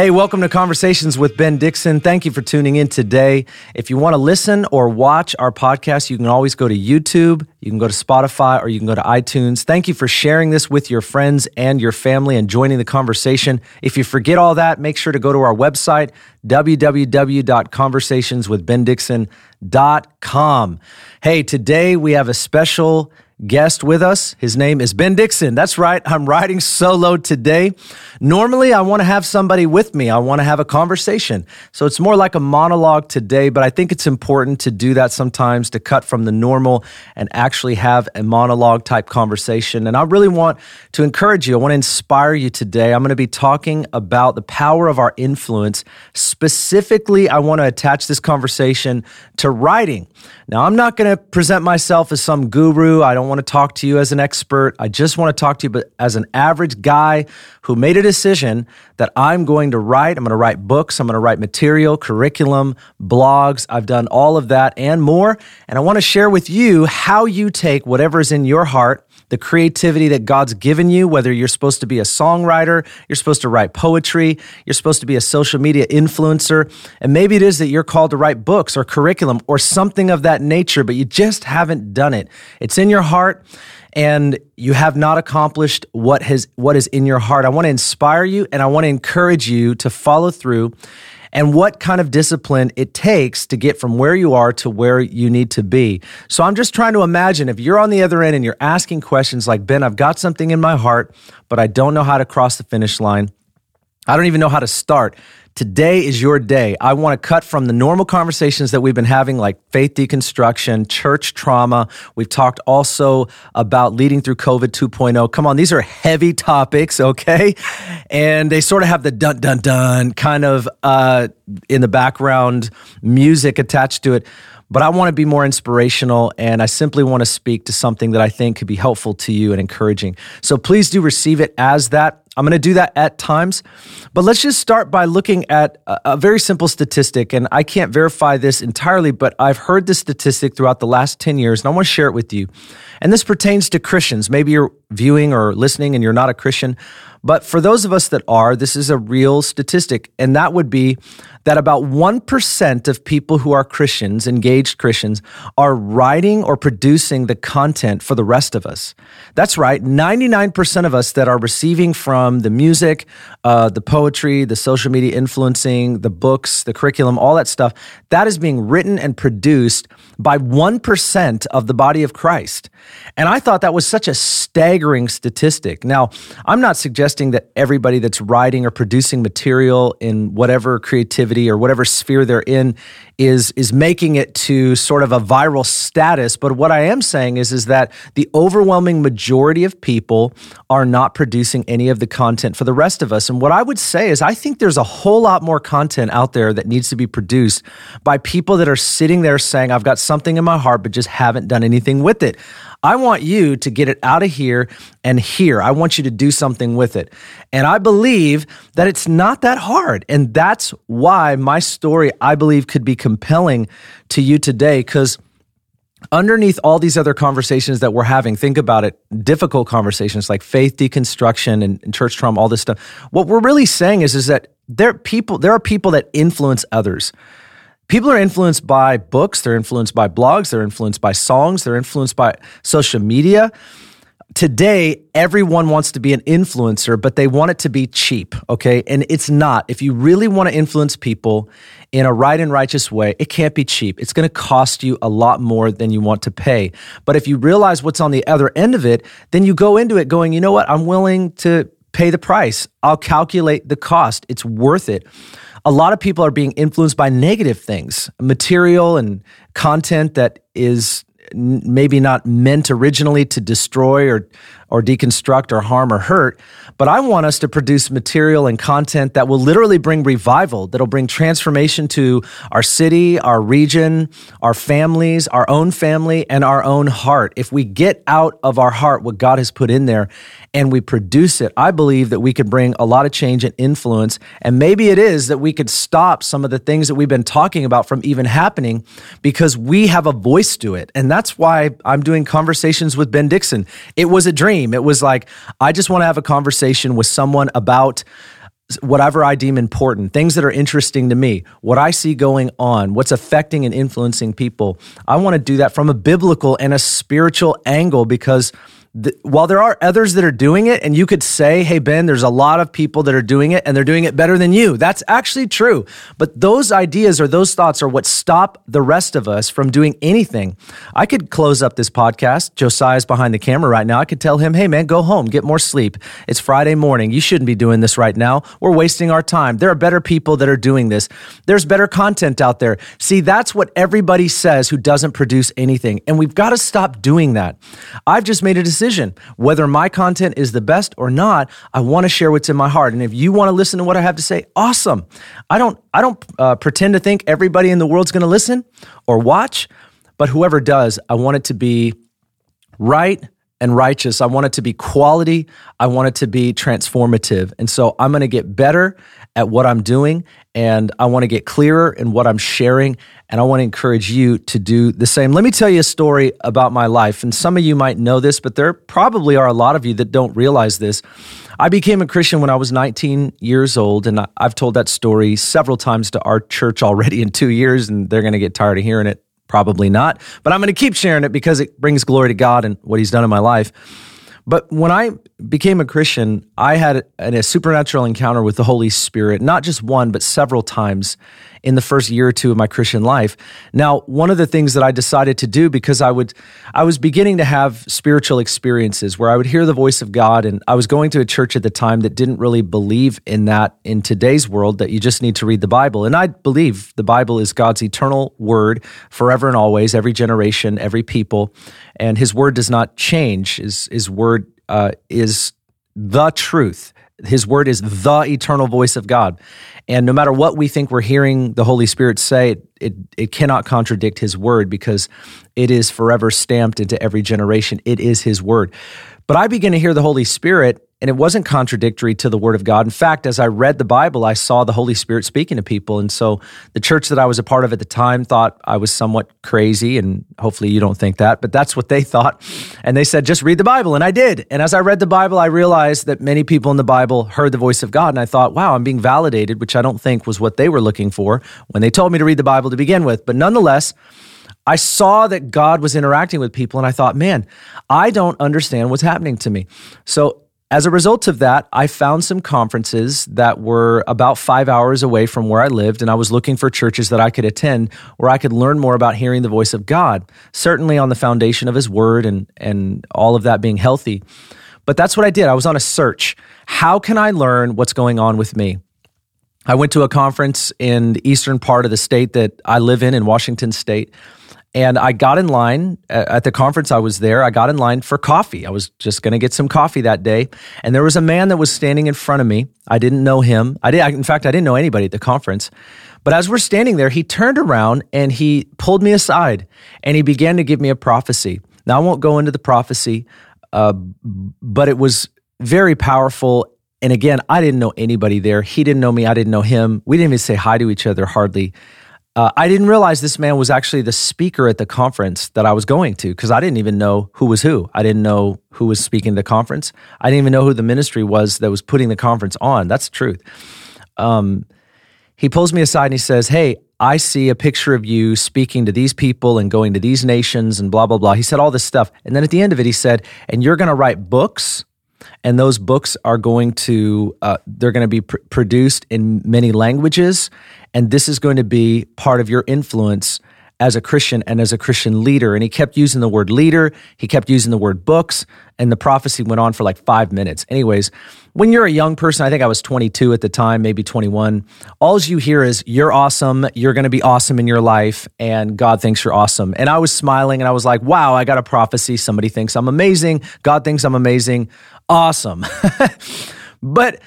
Hey, welcome to Conversations with Ben Dixon. Thank you for tuning in today. If you want to listen or watch our podcast, you can always go to YouTube, you can go to Spotify, or you can go to iTunes. Thank you for sharing this with your friends and your family and joining the conversation. If you forget all that, make sure to go to our website, www.conversationswithbendixon.com. Hey, today we have a special guest with us. His name is Ben Dixon. That's right. I'm riding solo today. Normally, I want to have somebody with me. I want to have a conversation. So it's more like a monologue today, but I think it's important to do that sometimes to cut from the normal and actually have a monologue type conversation. And I really want to encourage you. I want to inspire you today. I'm going to be talking about the power of our influence. Specifically, I want to attach this conversation to writing. Now, I'm not going to present myself as some guru. I don't want to talk to you as an expert. I just want to talk to you but as an average guy who made a decision that I'm going to write. I'm going to write books, I'm going to write material, curriculum, blogs. I've done all of that and more. And I want to share with you how you take whatever is in your heart the creativity that God's given you, whether you're supposed to be a songwriter, you're supposed to write poetry, you're supposed to be a social media influencer, and maybe it is that you're called to write books or curriculum or something of that nature, but you just haven't done it. It's in your heart and you have not accomplished what has what is in your heart. I want to inspire you and I want to encourage you to follow through and what kind of discipline it takes to get from where you are to where you need to be. So I'm just trying to imagine if you're on the other end and you're asking questions like, Ben, I've got something in my heart, but I don't know how to cross the finish line. I don't even know how to start. Today is your day. I want to cut from the normal conversations that we've been having, like faith deconstruction, church trauma. We've talked also about leading through COVID 2.0. Come on, these are heavy topics, okay? And they sort of have the dun dun dun kind of uh, in the background music attached to it but I want to be more inspirational and I simply want to speak to something that I think could be helpful to you and encouraging. So please do receive it as that. I'm going to do that at times. But let's just start by looking at a, very simple statistic. And I can't verify this entirely, but I've heard this statistic throughout the last 10 years, and I want to share it with you. And this pertains to Christians. Maybe you're viewing or listening and you're not a Christian. But for those of us that are, this is a real statistic. And that would be that about 1% of people who are Christians, engaged Christians, are writing or producing the content for the rest of us. That's right, 99% of us that are receiving from the music, uh, the poetry, the social media influencing, the books, the curriculum, all that stuff, that is being written and produced by 1% of the body of Christ. And I thought that was such a staggering statistic. Now, I'm not suggesting that everybody that's writing or producing material in whatever creativity or whatever sphere they're in is is making it to sort of a viral status, but what I am saying is is that the overwhelming majority of people are not producing any of the content for the rest of us. And what I would say is I think there's a whole lot more content out there that needs to be produced by people that are sitting there saying I've got something in my heart but just haven't done anything with it. I want you to get it out of here and here. I want you to do something with it. And I believe that it's not that hard. And that's why my story, I believe, could be compelling to you today because underneath all these other conversations that we're having, think about it, difficult conversations like faith deconstruction and, and, church trauma, all this stuff. What we're really saying is, is that there people, there are people that influence others. People are influenced by books, they're influenced by blogs, they're influenced by songs, they're influenced by social media. Today, everyone wants to be an influencer, but they want it to be cheap, okay? And it's not. If you really want to influence people in a right and righteous way, it can't be cheap. It's going to cost you a lot more than you want to pay. But if you realize what's on the other end of it, then you go into it going, you know what? I'm willing to pay the price. I'll calculate the cost. It's worth it a lot of people are being influenced by negative things, material and content that is maybe not meant originally to destroy or or deconstruct or harm or hurt, but I want us to produce material and content that will literally bring revival, that'll bring transformation to our city, our region, our families, our own family, and our own heart. If we get out of our heart what God has put in there and we produce it, I believe that we could bring a lot of change and influence. And maybe it is that we could stop some of the things that we've been talking about from even happening because we have a voice to it. And that's why I'm doing conversations with Ben Dixon. It was a dream It was like, I just want to have a conversation with someone about whatever I deem important, things that are interesting to me, what I see going on, what's affecting and influencing people. I want to do that from a biblical and a spiritual angle because while there are others that are doing it, and you could say, hey, Ben, there's a lot of people that are doing it and they're doing it better than you. That's actually true. But those ideas or those thoughts are what stop the rest of us from doing anything. I could close up this podcast. Josiah's behind the camera right now. I could tell him, hey, man, go home, get more sleep. It's Friday morning. You shouldn't be doing this right now. We're wasting our time. There are better people that are doing this. There's better content out there. See, that's what everybody says who doesn't produce anything. And we've got to stop doing that. I've just made a decision decision. Whether my content is the best or not, I want to share what's in my heart. And if you want to listen to what I have to say, awesome. I don't I don't uh, pretend to think everybody in the world's going to listen or watch, but whoever does, I want it to be right and righteous. I want it to be quality. I want it to be transformative. And so I'm going to get better at what I'm doing and I want to get clearer in what I'm sharing. And I want to encourage you to do the same. Let me tell you a story about my life. And some of you might know this, but there probably are a lot of you that don't realize this. I became a Christian when I was 19 years old. And I've told that story several times to our church already in two years, and they're going to get tired of hearing it. Probably not. But I'm going to keep sharing it because it brings glory to God and what He's done in my life. But when I became a Christian, I had a supernatural encounter with the Holy Spirit, not just one, but several times in the first year or two of my Christian life. Now, one of the things that I decided to do because I would I was beginning to have spiritual experiences where I would hear the voice of God and I was going to a church at the time that didn't really believe in that in today's world that you just need to read the Bible. And I believe the Bible is God's eternal word forever and always, every generation, every people, and his word does not change. His his word uh, is the truth. His word is the eternal voice of God. And no matter what we think we're hearing the Holy Spirit say, it, it, it, cannot contradict His word because it is forever stamped into every generation. It is His word. But I begin to hear the Holy Spirit and it wasn't contradictory to the word of God. In fact, as I read the Bible, I saw the Holy Spirit speaking to people. And so the church that I was a part of at the time thought I was somewhat crazy. And hopefully you don't think that, but that's what they thought. And they said, just read the Bible. And I did. And as I read the Bible, I realized that many people in the Bible heard the voice of God. And I thought, wow, I'm being validated, which I don't think was what they were looking for when they told me to read the Bible to begin with. But nonetheless, I saw that God was interacting with people and I thought, man, I don't understand what's happening to me. So as a result of that, I found some conferences that were about five hours away from where I lived, and I was looking for churches that I could attend where I could learn more about hearing the voice of God, certainly on the foundation of His Word and, and all of that being healthy. But that's what I did. I was on a search. How can I learn what's going on with me? I went to a conference in the eastern part of the state that I live in, in Washington State. And I got in line at the conference I was there. I got in line for coffee. I was just going to get some coffee that day. And there was a man that was standing in front of me. I didn't know him. I did, in fact, I didn't know anybody at the conference. But as we're standing there, he turned around and he pulled me aside and he began to give me a prophecy. Now, I won't go into the prophecy, uh, but it was very powerful. And again, I didn't know anybody there. He didn't know me. I didn't know him. We didn't even say hi to each other hardly. Uh, I didn't realize this man was actually the speaker at the conference that I was going to because I didn't even know who was who. I didn't know who was speaking the conference. I didn't even know who the ministry was that was putting the conference on. That's the truth. Um, he pulls me aside and he says, Hey, I see a picture of you speaking to these people and going to these nations and blah, blah, blah. He said all this stuff. And then at the end of it, he said, And you're going to write books and those books are going to uh, they're going to be pr- produced in many languages and this is going to be part of your influence as a Christian and as a Christian leader. And he kept using the word leader, he kept using the word books, and the prophecy went on for like five minutes. Anyways, when you're a young person, I think I was 22 at the time, maybe 21, all you hear is, You're awesome, you're gonna be awesome in your life, and God thinks you're awesome. And I was smiling and I was like, Wow, I got a prophecy. Somebody thinks I'm amazing. God thinks I'm amazing. Awesome. but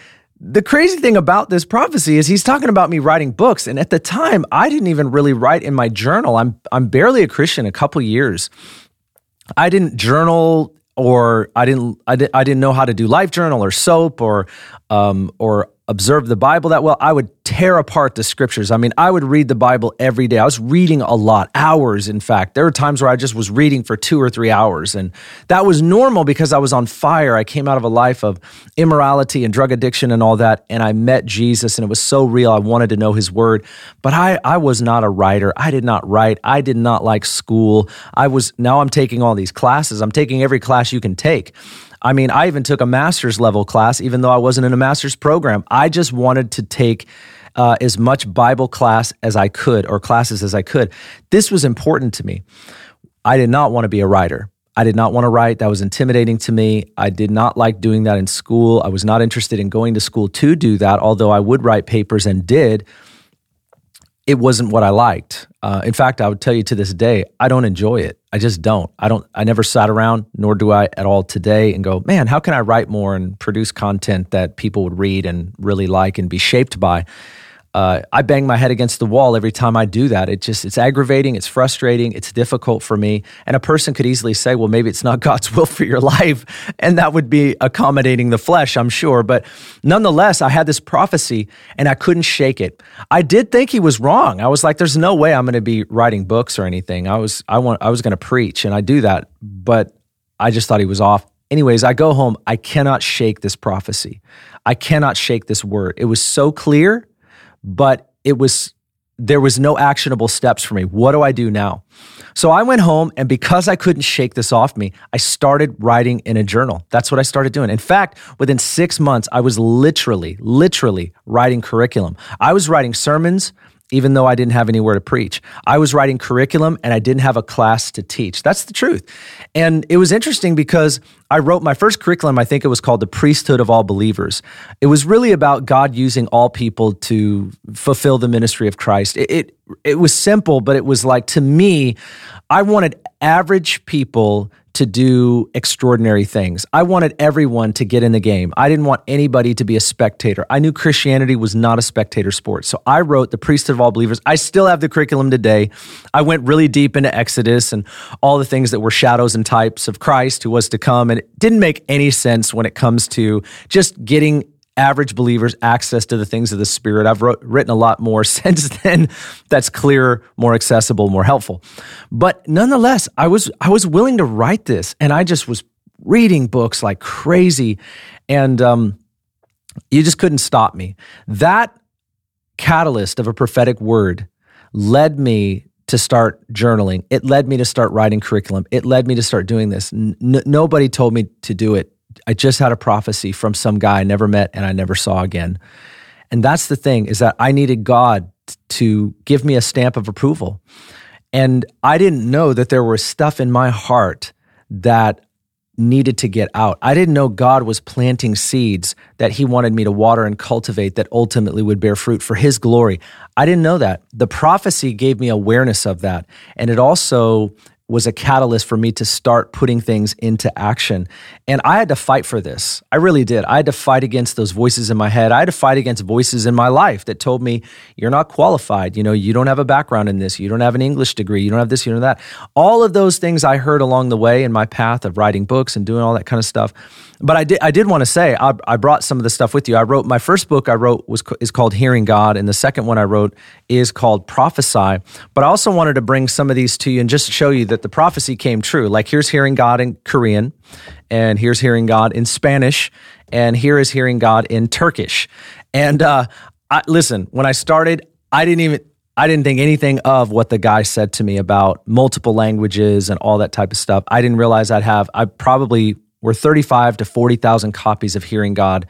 the crazy thing about this prophecy is he's talking about me writing books and at the time I didn't even really write in my journal. I'm I'm barely a Christian a couple years. I didn't journal or I didn't I, did, I didn't know how to do life journal or soap or um, or observe the Bible that well. I would tear apart the scriptures. I mean, I would read the Bible every day. I was reading a lot, hours, in fact. There were times where I just was reading for two or three hours. And that was normal because I was on fire. I came out of a life of immorality and drug addiction and all that. And I met Jesus and it was so real. I wanted to know his word. But I, I was not a writer. I did not write. I did not like school. I was, now I'm taking all these classes. I'm taking every class you can take. I mean, I even took a master's level class, even though I wasn't in a master's program. I just wanted to take uh, as much Bible class as I could or classes as I could. This was important to me. I did not want to be a writer. I did not want to write. That was intimidating to me. I did not like doing that in school. I was not interested in going to school to do that, although I would write papers and did it wasn't what I liked. Uh, in fact, I would tell you to this day, I don't enjoy it. I just don't. I don't. I never sat around, nor do I at all today, and go, man, how can I write more and produce content that people would read and really like and be shaped by? Uh, I bang my head against the wall every time I do that. It just it's aggravating, it's frustrating, it's difficult for me. And a person could easily say, "Well, maybe it's not God's will for your life," and that would be accommodating the flesh, I'm sure. But nonetheless, I had this prophecy, and I couldn't shake it. I did think he was wrong. I was like, "There's no way I'm going to be writing books or anything." I was I want I was going to preach, and I do that, but I just thought he was off. Anyways, I go home. I cannot shake this prophecy. I cannot shake this word. It was so clear but it was there was no actionable steps for me. What do I do now? So I went home and because I couldn't shake this off me, I started writing in a journal. That's what I started doing. In fact, within 6 months I was literally literally writing curriculum. I was writing sermons, even though I didn't have anywhere to preach. I was writing curriculum and I didn't have a class to teach. That's the truth. And it was interesting because I wrote my first curriculum, I think it was called The Priesthood of All Believers. It was really about God using all people to fulfill the ministry of Christ. It, it, it was simple, but it was like to me, I wanted average people to do extraordinary things. I wanted everyone to get in the game. I didn't want anybody to be a spectator. I knew Christianity was not a spectator sport. So I wrote The Priesthood of All Believers. I still have the curriculum today. I went really deep into Exodus and all the things that were shadows and types of Christ who was to come. And it didn't make any sense when it comes to just getting average believers access to the things of the Spirit. I've wrote, written a lot more since then that's clearer, more accessible, more helpful. But nonetheless, I was I was willing to write this, and I just was reading books like crazy, and um, you just couldn't stop me. That catalyst of a prophetic word led me to start journaling. It led me to start writing curriculum. It led me to start doing this. N- nobody told me to do it I just had a prophecy from some guy I never met and I never saw again. And that's the thing is that I needed God to give me a stamp of approval. And I didn't know that there was stuff in my heart that needed to get out. I didn't know God was planting seeds that He wanted me to water and cultivate that ultimately would bear fruit for His glory. I didn't know that. The prophecy gave me awareness of that. And it also was a catalyst for me to start putting things into action. And I had to fight for this. I really did. I had to fight against those voices in my head. I had to fight against voices in my life that told me, you're not qualified. You know, you don't have a background in this. You don't have an English degree. You don't have this, you don't have that. All of those things I heard along the way in my path of writing books and doing all that kind of stuff but I did I did want to say I, I, brought some of the stuff with you. I wrote my first book I wrote was is called Hearing God, and the second one I wrote is called Prophesy. But I also wanted to bring some of these to you and just show you that the prophecy came true. Like here's Hearing God in Korean, and here's Hearing God in Spanish, and here is Hearing God in Turkish. And uh, I, listen, when I started, I didn't even I didn't think anything of what the guy said to me about multiple languages and all that type of stuff. I didn't realize I'd have, I probably were 35 to 40,000 copies of Hearing God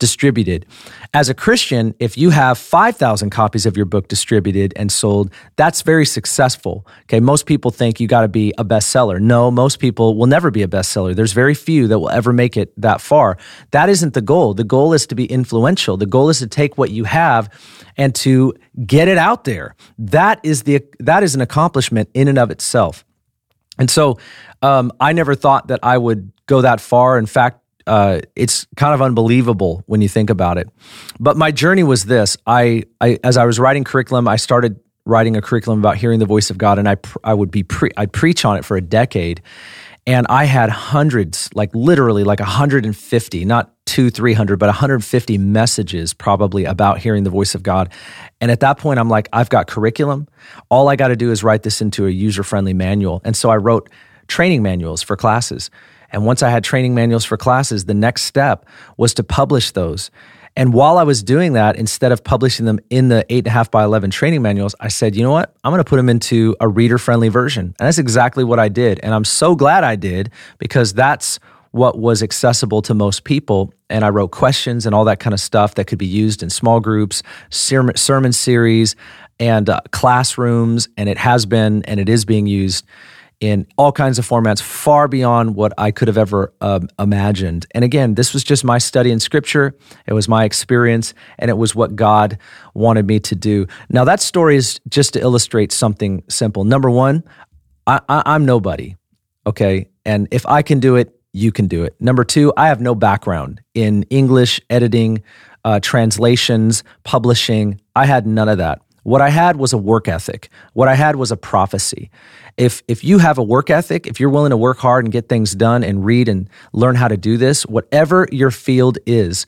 distributed. As a Christian, if you have 5,000 copies of your book distributed and sold, that's very successful. Okay, most people think you got to be a bestseller. No, most people will never be a bestseller. There's very few that will ever make it that far. That isn't the goal. The goal is to be influential. The goal is to take what you have and to get it out there. That is the that is an accomplishment in and of itself. And so um, I never thought that I would go that far. In fact, uh, it's kind of unbelievable when you think about it. But my journey was this: I, I, as I was writing curriculum, I started writing a curriculum about hearing the voice of God, and I, I would be pre- I'd preach on it for a decade. And I had hundreds, like literally like 150, not two, 300, but 150 messages probably about hearing the voice of God. And at that point, I'm like, I've got curriculum. All I got to do is write this into a user friendly manual. And so I wrote training manuals for classes. And once I had training manuals for classes, the next step was to publish those. And while I was doing that, instead of publishing them in the eight and a half by 11 training manuals, I said, you know what? I'm going to put them into a reader friendly version. And that's exactly what I did. And I'm so glad I did because that's what was accessible to most people. And I wrote questions and all that kind of stuff that could be used in small groups, sermon series, and uh, classrooms. And it has been and it is being used in all kinds of formats, far beyond what I could have ever um, imagined. And again, this was just my study in scripture. It was my experience, and it was what God wanted me to do. Now, that story is just to illustrate something simple. Number one, I, I, I'm nobody, okay? And if I can do it, you can do it. Number two, I have no background in English, editing, uh, translations, publishing. I had none of that. What I had was a work ethic. What I had was a prophecy. If if you have a work ethic, if you're willing to work hard and get things done and read and learn how to do this, whatever your field is,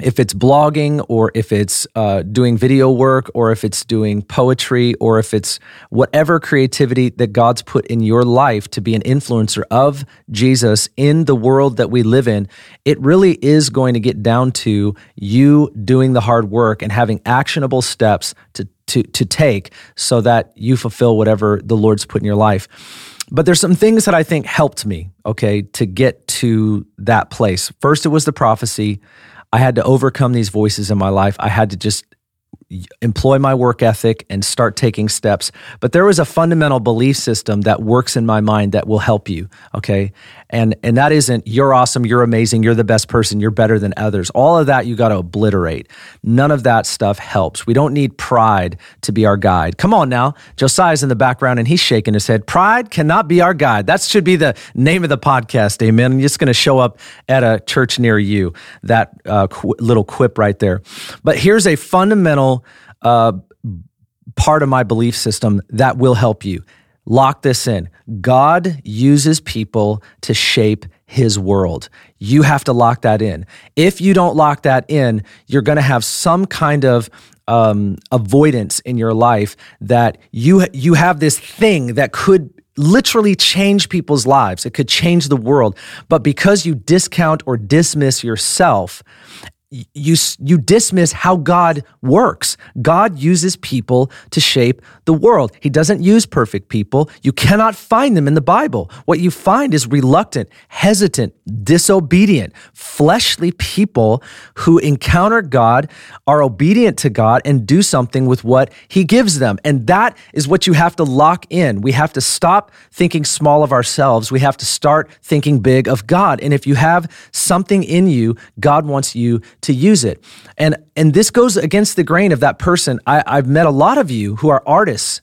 if it's blogging or if it's uh, doing video work or if it's doing poetry or if it's whatever creativity that God's put in your life to be an influencer of Jesus in the world that we live in, it really is going to get down to you doing the hard work and having actionable steps to, to, to take so that you fulfill whatever the Lord's put in your life. But there's some things that I think helped me, okay, to get to that place. First, it was the prophecy. I had to overcome these voices in my life. I had to just employ my work ethic and start taking steps. But there was a fundamental belief system that works in my mind that will help you. Okay. And, and that isn't you're awesome, you're amazing, you're the best person, you're better than others. All of that you got to obliterate. None of that stuff helps. We don't need pride to be our guide. Come on now. Josiah's in the background and he's shaking his head. Pride cannot be our guide. That should be the name of the podcast. Amen. I'm just going to show up at a church near you. That uh, qu- little quip right there. But here's a fundamental uh, part of my belief system that will help you. Lock this in. God uses people to shape his world. You have to lock that in. If you don't lock that in, you're going to have some kind of um, avoidance in your life that you you have this thing that could literally change people's lives. It could change the world. But because you discount or dismiss yourself you you dismiss how God works. God uses people to shape the world. He doesn't use perfect people. You cannot find them in the Bible. What you find is reluctant, hesitant, disobedient, fleshly people who encounter God, are obedient to God and do something with what he gives them. And that is what you have to lock in. We have to stop thinking small of ourselves. We have to start thinking big of God. And if you have something in you, God wants you to use it. And and this goes against the grain of that person. I, I've met a lot of you who are artists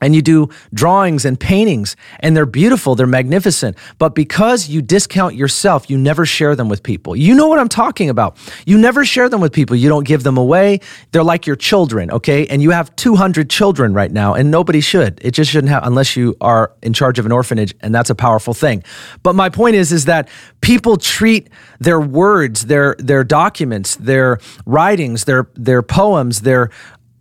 and you do drawings and paintings and they're beautiful, they're magnificent. But because you discount yourself, you never share them with people. You know what I'm talking about. You never share them with people. You don't give them away. They're like your children, okay? And you have 200 children right now and nobody should. It just shouldn't have unless you are in charge of an orphanage and that's a powerful thing. But my point is is that people treat their words, their their documents, their writings, their their poems, their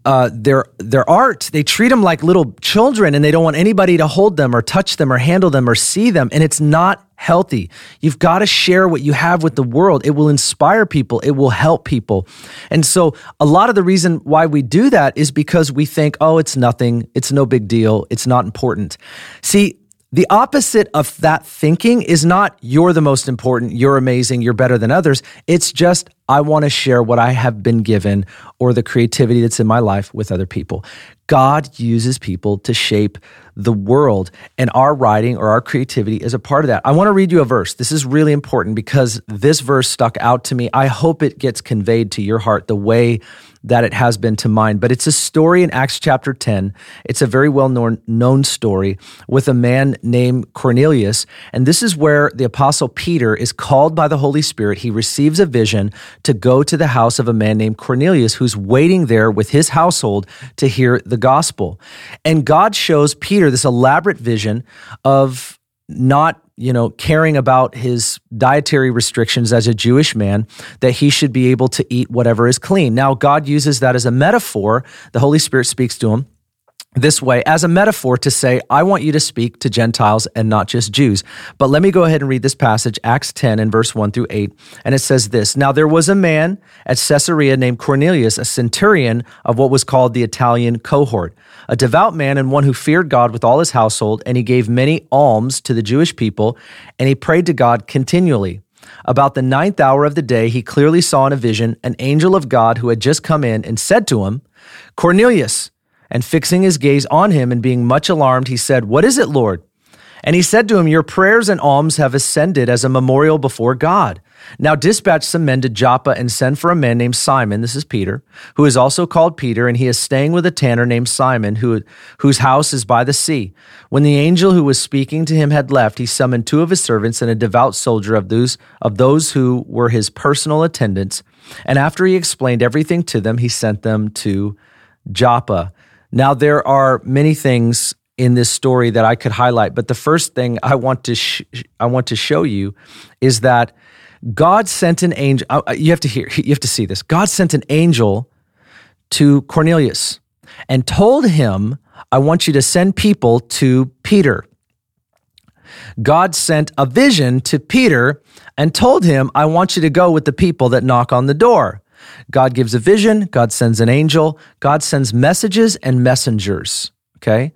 uh, their their art. They treat them like little children, and they don't want anybody to hold them or touch them or handle them or see them. And it's not healthy. You've got to share what you have with the world. It will inspire people. It will help people. And so, a lot of the reason why we do that is because we think, oh, it's nothing. It's no big deal. It's not important. See. The opposite of that thinking is not you're the most important, you're amazing, you're better than others. It's just I want to share what I have been given or the creativity that's in my life with other people. God uses people to shape the world, and our writing or our creativity is a part of that. I want to read you a verse. This is really important because this verse stuck out to me. I hope it gets conveyed to your heart the way that it has been to mine. But it's a story in Acts chapter 10. It's a very well known, story with a man named Cornelius. And this is where the apostle Peter is called by the Holy Spirit. He receives a vision to go to the house of a man named Cornelius who's waiting there with his household to hear the gospel. And God shows Peter this elaborate vision of not you know caring about his dietary restrictions as a Jewish man that he should be able to eat whatever is clean. Now God uses that as a metaphor. The Holy Spirit speaks to him this way as a metaphor to say, I want you to speak to Gentiles and not just Jews. But let me go ahead and read this passage, Acts 10 and verse 1 through 8. And it says this Now there was a man at Caesarea named Cornelius, a centurion of what was called the Italian cohort, a devout man and one who feared God with all his household, and he gave many alms to the Jewish people, and he prayed to God continually. About the ninth hour of the day, he clearly saw in a vision an angel of God who had just come in and said to him, Cornelius. And fixing his gaze on him and being much alarmed, he said, What is it, Lord? And he said to him, Your prayers and alms have ascended as a memorial before God. Now dispatch some men to Joppa and send for a man named Simon, this is Peter, who is also called Peter, and he is staying with a tanner named Simon, who, whose house is by the sea. When the angel who was speaking to him had left, he summoned two of his servants and a devout soldier of those, of those who were his personal attendants. And after he explained everything to them, he sent them to Joppa. Now, there are many things in this story that I could highlight, but the first thing I want to sh- I want to show you is that God sent an angel. Uh, uh, you have to hear. You have to see this. God sent an angel to Cornelius and told him, "I want you to send people to Peter." God sent a vision to Peter and told him, "I want you to go with the people that knock on the door." God gives a vision, God sends an angel, God sends messages and messengers. Okay?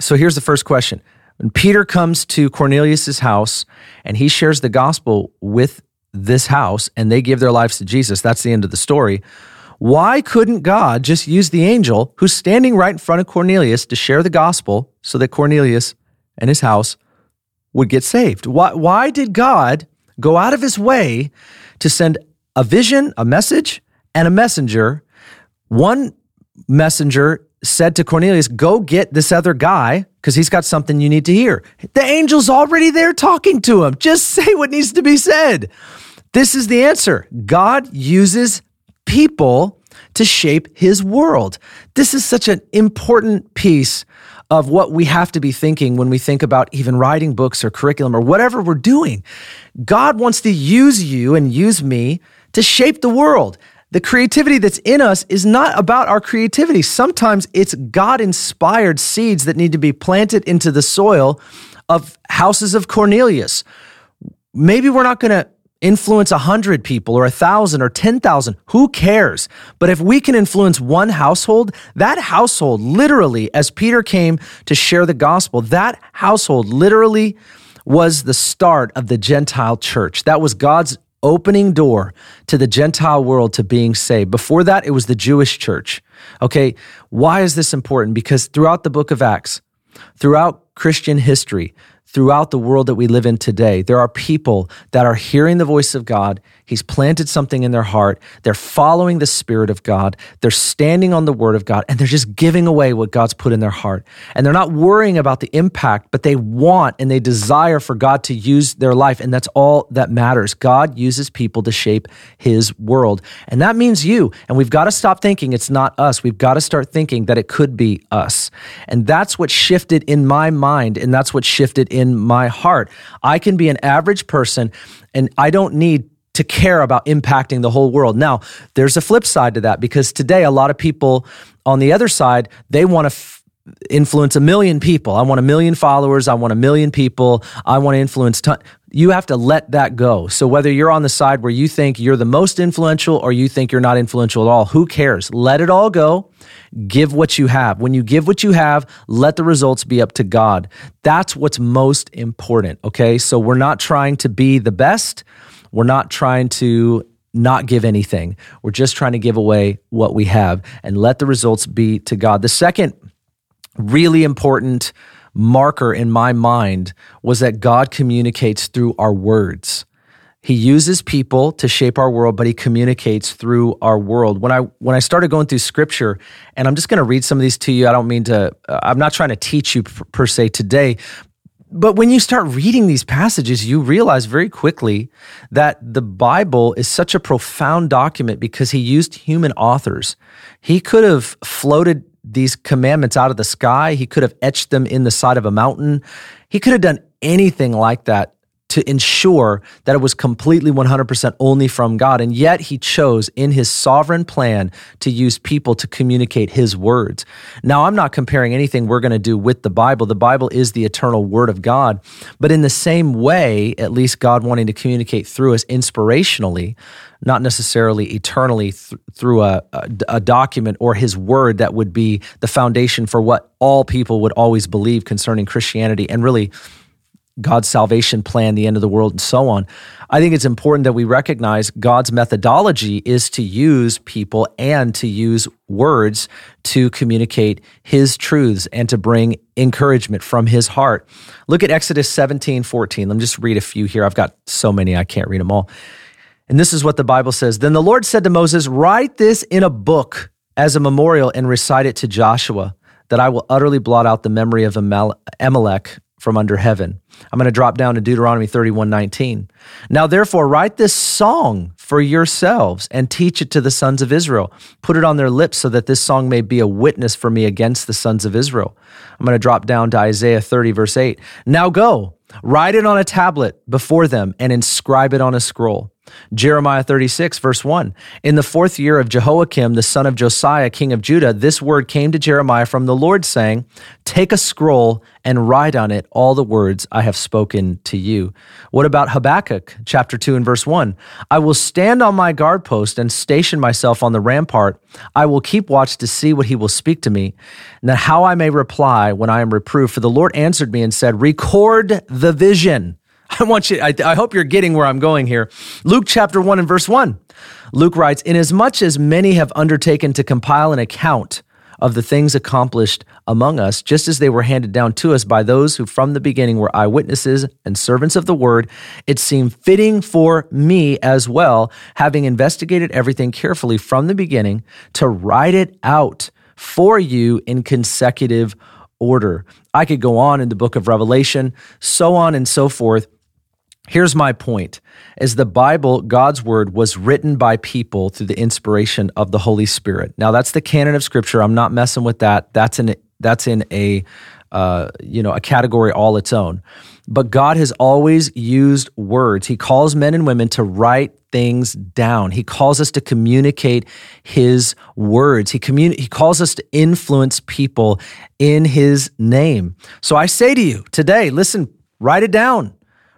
So here's the first question. When Peter comes to Cornelius's house and he shares the gospel with this house and they give their lives to Jesus, that's the end of the story. Why couldn't God just use the angel who's standing right in front of Cornelius to share the gospel so that Cornelius and his house would get saved? Why, why did God go out of his way to send a vision, a message, and a messenger. One messenger said to Cornelius, Go get this other guy because he's got something you need to hear. The angel's already there talking to him. Just say what needs to be said. This is the answer God uses people to shape his world. This is such an important piece of what we have to be thinking when we think about even writing books or curriculum or whatever we're doing. God wants to use you and use me to shape the world. The creativity that's in us is not about our creativity. Sometimes it's God inspired seeds that need to be planted into the soil of houses of Cornelius. Maybe we're not going to influence a hundred people or a thousand or 10,000. Who cares? But if we can influence one household, that household literally, as Peter came to share the gospel, that household literally was the start of the Gentile church. That was God's opening door to the Gentile world to being saved. Before that, it was the Jewish church. Okay, why is this important? Because throughout the book of Acts, throughout Christian history, throughout the world that we live in today. There are people that are hearing the voice of God. He's planted something in their heart. They're following the Spirit of God. They're standing on the Word of God and they're just giving away what God's put in their heart. And they're not worrying about the impact, but they want and they desire for God to use their life. And that's all that matters. God uses people to shape His world. And that means you. And we've got to stop thinking it's not us. We've got to start thinking that it could be us. And that's what shifted in my mind. And that's what shifted in my heart. I can be an average person and I don't need to care about impacting the whole world. Now, there's a flip side to that because today a lot of people on the other side, they want to f- influence a million people. I want a million followers, I want a million people, I want to influence ton- you have to let that go. So whether you're on the side where you think you're the most influential or you think you're not influential at all, who cares? Let it all go. Give what you have. When you give what you have, let the results be up to God. That's what's most important. Okay. So we're not trying to be the best. We're not trying to not give anything. We're just trying to give away what we have and let the results be to God. The second really important marker in my mind was that God communicates through our words. He uses people to shape our world, but he communicates through our world. When I when I started going through scripture, and I'm just going to read some of these to you. I don't mean to. Uh, I'm not trying to teach you per, per se today, but when you start reading these passages, you realize very quickly that the Bible is such a profound document because he used human authors. He could have floated these commandments out of the sky. He could have etched them in the side of a mountain. He could have done anything like that to ensure that it was completely 100% only from God. And yet he chose in his sovereign plan to use people to communicate his words. Now, I'm not comparing anything we're going to do with the Bible. The Bible is the eternal word of God. But in the same way, at least God wanting to communicate through us inspirationally, not necessarily eternally th- through a, a, a document or his word that would be the foundation for what all people would always believe concerning Christianity and really God's salvation plan, the end of the world, and so on. I think it's important that we recognize God's methodology is to use people and to use words to communicate his truths and to bring encouragement from his heart. Look at Exodus 17, 14. Let me just read a few here. I've got so many, I can't read them all. And this is what the Bible says Then the Lord said to Moses, Write this in a book as a memorial and recite it to Joshua, that I will utterly blot out the memory of Amalek from under heaven. I'm going to drop down to Deuteronomy 31 19. Now, therefore, write this song for yourselves and teach it to the sons of Israel. Put it on their lips so that this song may be a witness for me against the sons of Israel. I'm going to drop down to Isaiah 30, verse 8. Now go, write it on a tablet before them and inscribe it on a scroll Jeremiah 36, verse 1. In the fourth year of Jehoiakim, the son of Josiah, king of Judah, this word came to Jeremiah from the Lord, saying, Take a scroll and write on it all the words I have spoken to you. What about Habakkuk, chapter 2 and verse 1? I will stand on my guard post and station myself on the rampart. I will keep watch to see what he will speak to me, and how I may reply when I am reproved. For the Lord answered me and said, Record the vision I want you, I, I, hope you're getting where I'm going here. Luke chapter 1 and verse 1. Luke writes, Inasmuch as many have undertaken to compile an account of the things accomplished among us, just as they were handed down to us by those who from the beginning were eyewitnesses and servants of the word, it seemed fitting for me as well, having investigated everything carefully from the beginning, to write it out for you in consecutive order. I could go on in the book of Revelation, so on and so forth. Here's my point is the Bible, God's word, was written by people through the inspiration of the Holy Spirit. Now that's the canon of scripture. I'm not messing with that. That's in that's in a uh, you know a category all its own. But God has always used words. He calls men and women to write things down. He calls us to communicate his words. He he calls us to influence people in his name. So I say to you today, listen, write it down.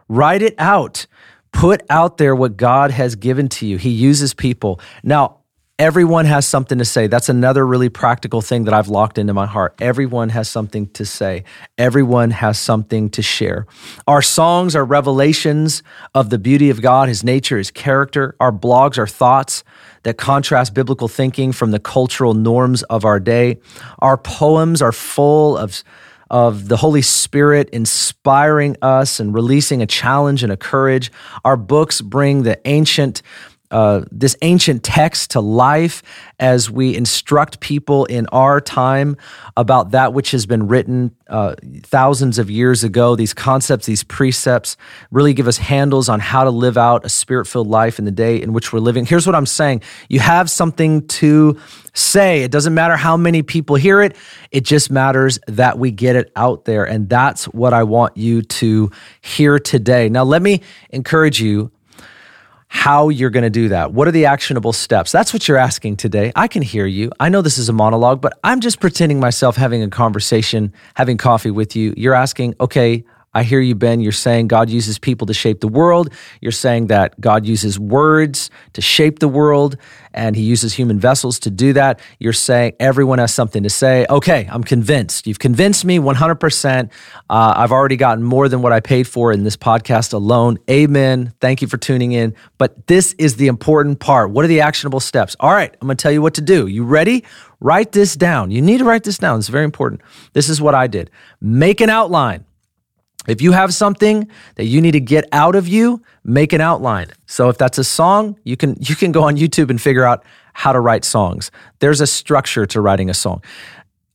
Write it out. Put out there what God has given to you. He uses people. Now, everyone has something to say. That's another really practical thing that I've locked into my heart. Everyone has something to say, everyone has something to share. Our songs are revelations of the beauty of God, His nature, His character. Our blogs are thoughts that contrast biblical thinking from the cultural norms of our day. Our poems are full of of the Holy Spirit inspiring us and releasing a challenge and a courage. Our books bring the ancient uh, this ancient text to life as we instruct people in our time about that which has been written uh, thousands of years ago. These concepts, these precepts really give us handles on how to live out a spirit filled life in the day in which we're living. Here's what I'm saying you have something to say. It doesn't matter how many people hear it, it just matters that we get it out there. And that's what I want you to hear today. Now, let me encourage you how you're going to do that. What are the actionable steps? That's what you're asking today. I can hear you. I know this is a monologue, but I'm just pretending myself having a conversation, having coffee with you. You're asking, okay, I hear you, Ben. You're saying God uses people to shape the world. You're saying that God uses words to shape the world and he uses human vessels to do that. You're saying everyone has something to say. Okay, I'm convinced. You've convinced me 100%. Uh, I've already gotten more than what I paid for in this podcast alone. Amen. Thank you for tuning in. But this is the important part. What are the actionable steps? All right, I'm going to tell you what to do. You ready? Write this down. You need to write this down. It's very important. This is what I did make an outline. If you have something that you need to get out of you, make an outline. So if that's a song, you can you can go on YouTube and figure out how to write songs. There's a structure to writing a song.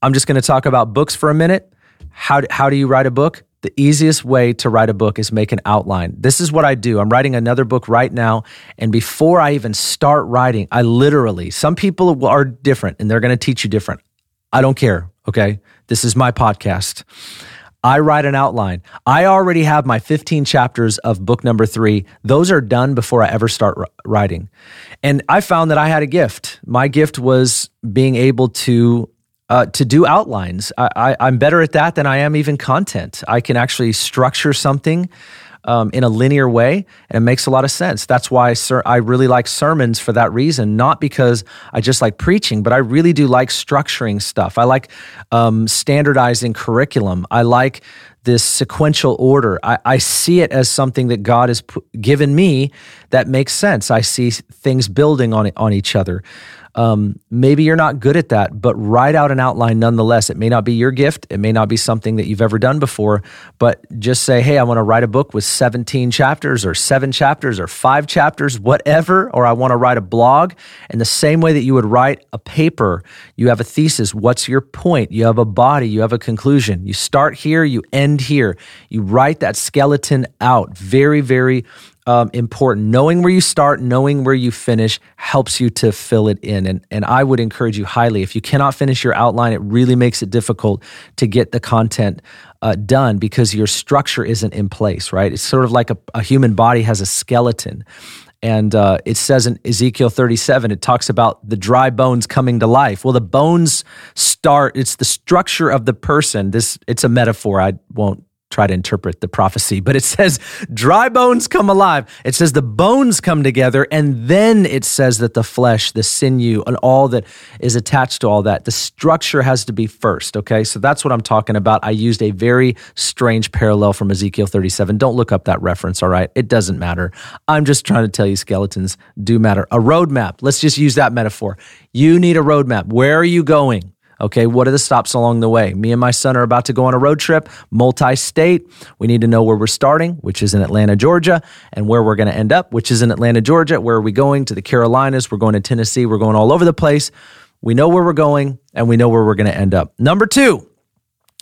I'm just going to talk about books for a minute. How how do you write a book? The easiest way to write a book is make an outline. This is what I do. I'm writing another book right now. And before I even start writing, I literally, some people are different and they're going to teach you different. I don't care. Okay. This is my podcast. I write an outline. I already have my 15 chapters of book number three. Those are done before I ever start writing. And I found that I had a gift. My gift was being able to. Uh, to do outlines. I, I, I'm better at that than I am even content. I can actually structure something um, in a linear way, and it makes a lot of sense. That's why ser- I really like sermons for that reason, not because I just like preaching, but I really do like structuring stuff. I like um, standardizing curriculum. I like this sequential order. I, I, see it as something that God has given me that makes sense. I see things building on on each other. Um, maybe you're not good at that, but write out an outline nonetheless. It may not be your gift. It may not be something that you've ever done before, but just say, hey, I want to write a book with 17 chapters or seven chapters or five chapters, whatever, or I want to write a blog. In the same way that you would write a paper, you have a thesis. What's your point? You have a body, you have a conclusion. You start here, you end here. You write that skeleton out. Very, very um, important. Knowing where you start, knowing where you finish helps you to fill it in. And, and I would encourage you highly. If you cannot finish your outline, it really makes it difficult to get the content uh, done because your structure isn't in place, right? It's sort of like a, a human body has a skeleton. And uh, it says in Ezekiel 37, it talks about the dry bones coming to life. Well, the bones start, it's the structure of the person. This, it's a metaphor. I won't try to interpret the prophecy, but it says dry bones come alive. It says the bones come together, and then it says that the flesh, the sinew, and all that is attached to all that, the structure has to be first. Okay, so that's what I'm talking about. I used a very strange parallel from Ezekiel 37. Don't look up that reference, all right? It doesn't matter. I'm just trying to tell you skeletons do matter. A roadmap, let's just use that metaphor. You need a roadmap. Where are you going? Okay, what are the stops along the way? Me and my son are about to go on a road trip, multi state. We need to know where we're starting, which is in Atlanta, Georgia, and where we're going to end up, which is in Atlanta, Georgia. Where are we going? To the Carolinas. We're going to Tennessee. We're going all over the place. We know where we're going and we know where we're going to end up. Number two,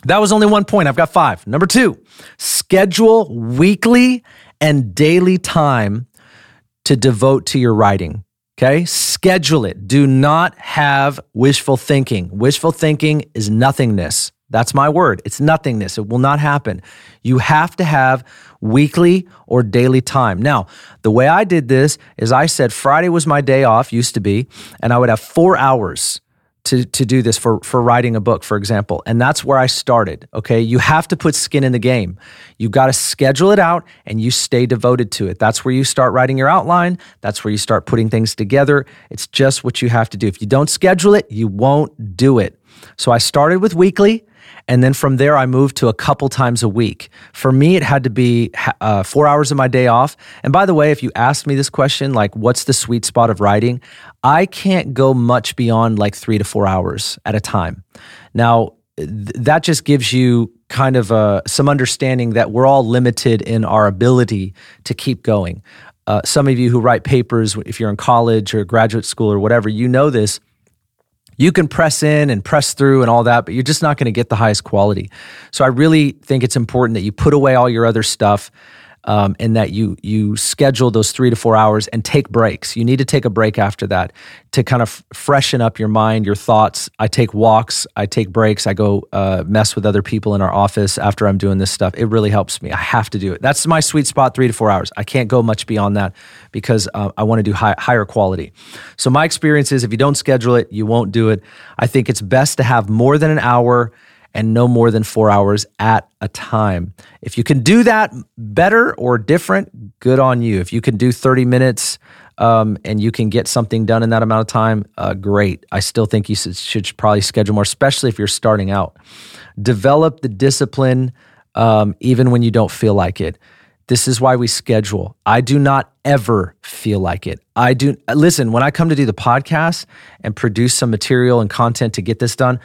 that was only one point. I've got five. Number two, schedule weekly and daily time to devote to your writing. Okay, schedule it. Do not have wishful thinking. Wishful thinking is nothingness. That's my word. It's nothingness. It will not happen. You have to have weekly or daily time. Now, the way I did this is I said Friday was my day off, used to be, and I would have four hours to, to do this for, for writing a book, for example. And that's where I started. Okay. You have to put skin in the game. You got to schedule it out and you stay devoted to it. That's where you start writing your outline. That's where you start putting things together. It's just what you have to do. If you don't schedule it, you won't do it. So I started with weekly. And then from there, I moved to a couple times a week. For me, it had to be uh, four hours of my day off. And by the way, if you asked me this question, like, what's the sweet spot of writing? I can't go much beyond like three to four hours at a time. Now, th- that just gives you kind of uh, some understanding that we're all limited in our ability to keep going. Uh, some of you who write papers, if you're in college or graduate school or whatever, you know this you can press in and press through and all that, but you're just not going to get the highest quality. So I really think it's important that you put away all your other stuff um, and that you you schedule those three to four hours and take breaks. You need to take a break after that to kind of freshen up your mind, your thoughts. I take walks, I take breaks, I go uh, mess with other people in our office after I'm doing this stuff. It really helps me. I have to do it. That's my sweet spot, three to four hours. I can't go much beyond that because uh, I want to do high, higher quality. So my experience is if you don't schedule it, you won't do it. I think it's best to have more than an hour and no more than four hours at a time. If you can do that better or different, good on you. If you can do 30 minutes um, and you can get something done in that amount of time, uh, great. I still think you should, should, probably schedule more, especially if you're starting out. Develop the discipline um, even when you don't feel like it. This is why we schedule. I do not ever feel like it. I do listen, when I come to do the podcast and produce some material and content to get this done,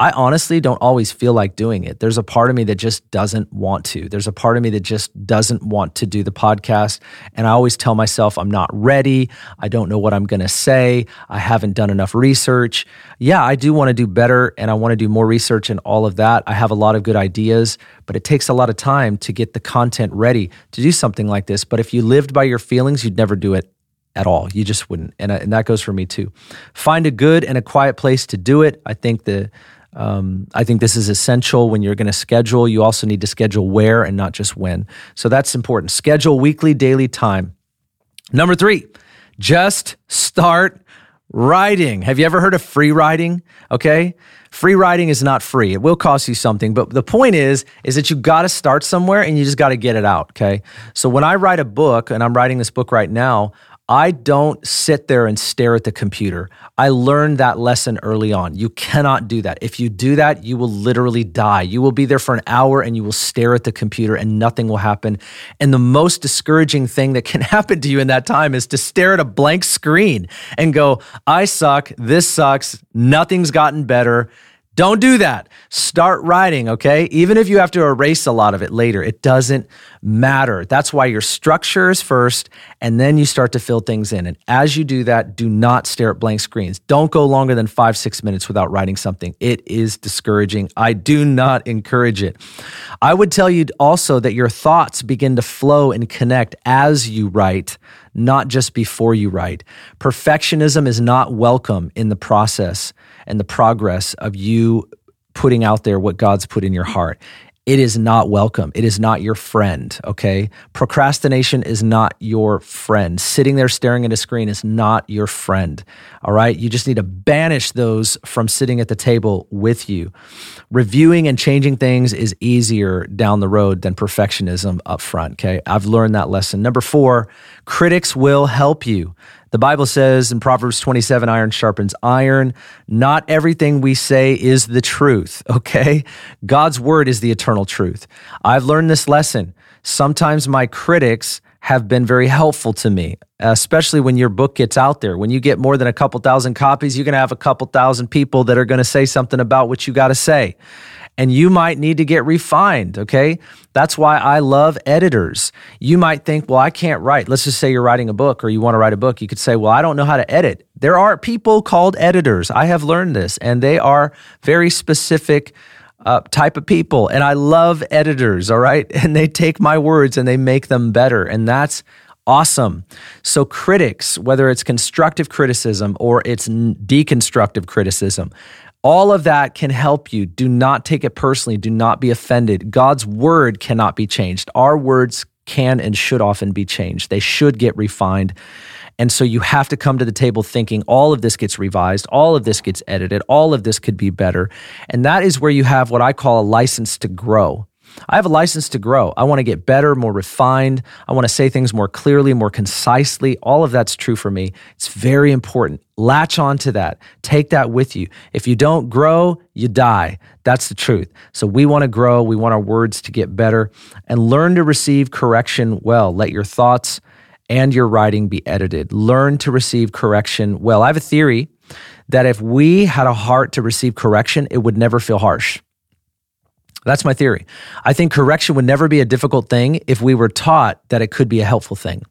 I honestly don't always feel like doing it. There's a part of me that just doesn't want to. There's a part of me that just doesn't want to do the podcast. And I always tell myself, I'm not ready. I don't know what I'm going to say. I haven't done enough research. Yeah, I do want to do better and I want to do more research and all of that. I have a lot of good ideas, but it takes a lot of time to get the content ready to do something like this. But if you lived by your feelings, you'd never do it at all. You just wouldn't. And, and that goes for me too. Find a good and a quiet place to do it. I think the Um, I think this is essential when you're going to schedule. You also need to schedule where and not just when. So that's important. Schedule weekly, daily time. Number three, just start writing. Have you ever heard of free writing? Okay. Free writing is not free. It will cost you something, but the point is is that you got to start somewhere and you just got to get it out, okay? So when I write a book and I'm writing this book right now, I don't sit there and stare at the computer. I learned that lesson early on. You cannot do that. If you do that, you will literally die. You will be there for an hour and you will stare at the computer and nothing will happen. And the most discouraging thing that can happen to you in that time is to stare at a blank screen and go, I suck. This sucks. Nothing's gotten better. Don't do that. Start writing, okay? Even if you have to erase a lot of it later, it doesn't matter. That's why your structure is first, and then you start to fill things in. And as you do that, do not stare at blank screens. Don't go longer than five, six minutes without writing something. It is discouraging. I do not encourage it. I would tell you also that your thoughts begin to flow and connect as you write not just before you write. Perfectionism is not welcome in the process and the progress of you putting out there what God's put in your heart. It is not welcome. It is not your friend, okay? Procrastination is not your friend. Sitting there staring at a screen is not your friend, all right? You just need to banish those from sitting at the table with you. Reviewing and changing things is easier down the road than perfectionism up front, okay? I've learned that lesson. Number four, critics will help you. The Bible says in Proverbs 27 iron sharpens iron. Not everything we say is the truth, okay? God's word is the eternal truth. I've learned this lesson. Sometimes my critics have been very helpful to me, especially when your book gets out there. When you get more than a couple thousand copies, you're going to have a couple thousand people that are going to say something about what you got to say and you might need to get refined. Okay. That's why I love editors. You might think, well, I can't write. Let's just say you're writing a book or you want to write a book. You could say, well, I don't know how to edit. There are people called editors. I have learned this, and they are very specific. Uh, type of people. And I love editors, all right? And they take my words and they make them better. And that's awesome. So, critics, whether it's constructive criticism or it's deconstructive criticism, all of that can help you. Do not take it personally. Do not be offended. God's word cannot be changed. Our words can and should often be changed. They should get refined. And so you have to come to the table thinking all of this gets revised, all of this gets edited, all of this could be better. And that is where you have what I call a license to grow. I have a license to grow. I want to get better, more refined. I want to say things more clearly, more concisely. All of that's true for me. It's very important. Latch on to that. Take that with you. If you don't grow, you die. That's the truth. So we want to grow. We want our words to get better and learn to receive correction well. Let your thoughts and your writing be edited. Learn to receive correction well. I have a theory that if we had a heart to receive correction, it would never feel harsh. That's my theory. I think correction would never be a difficult thing if we were taught that it could be a helpful thing.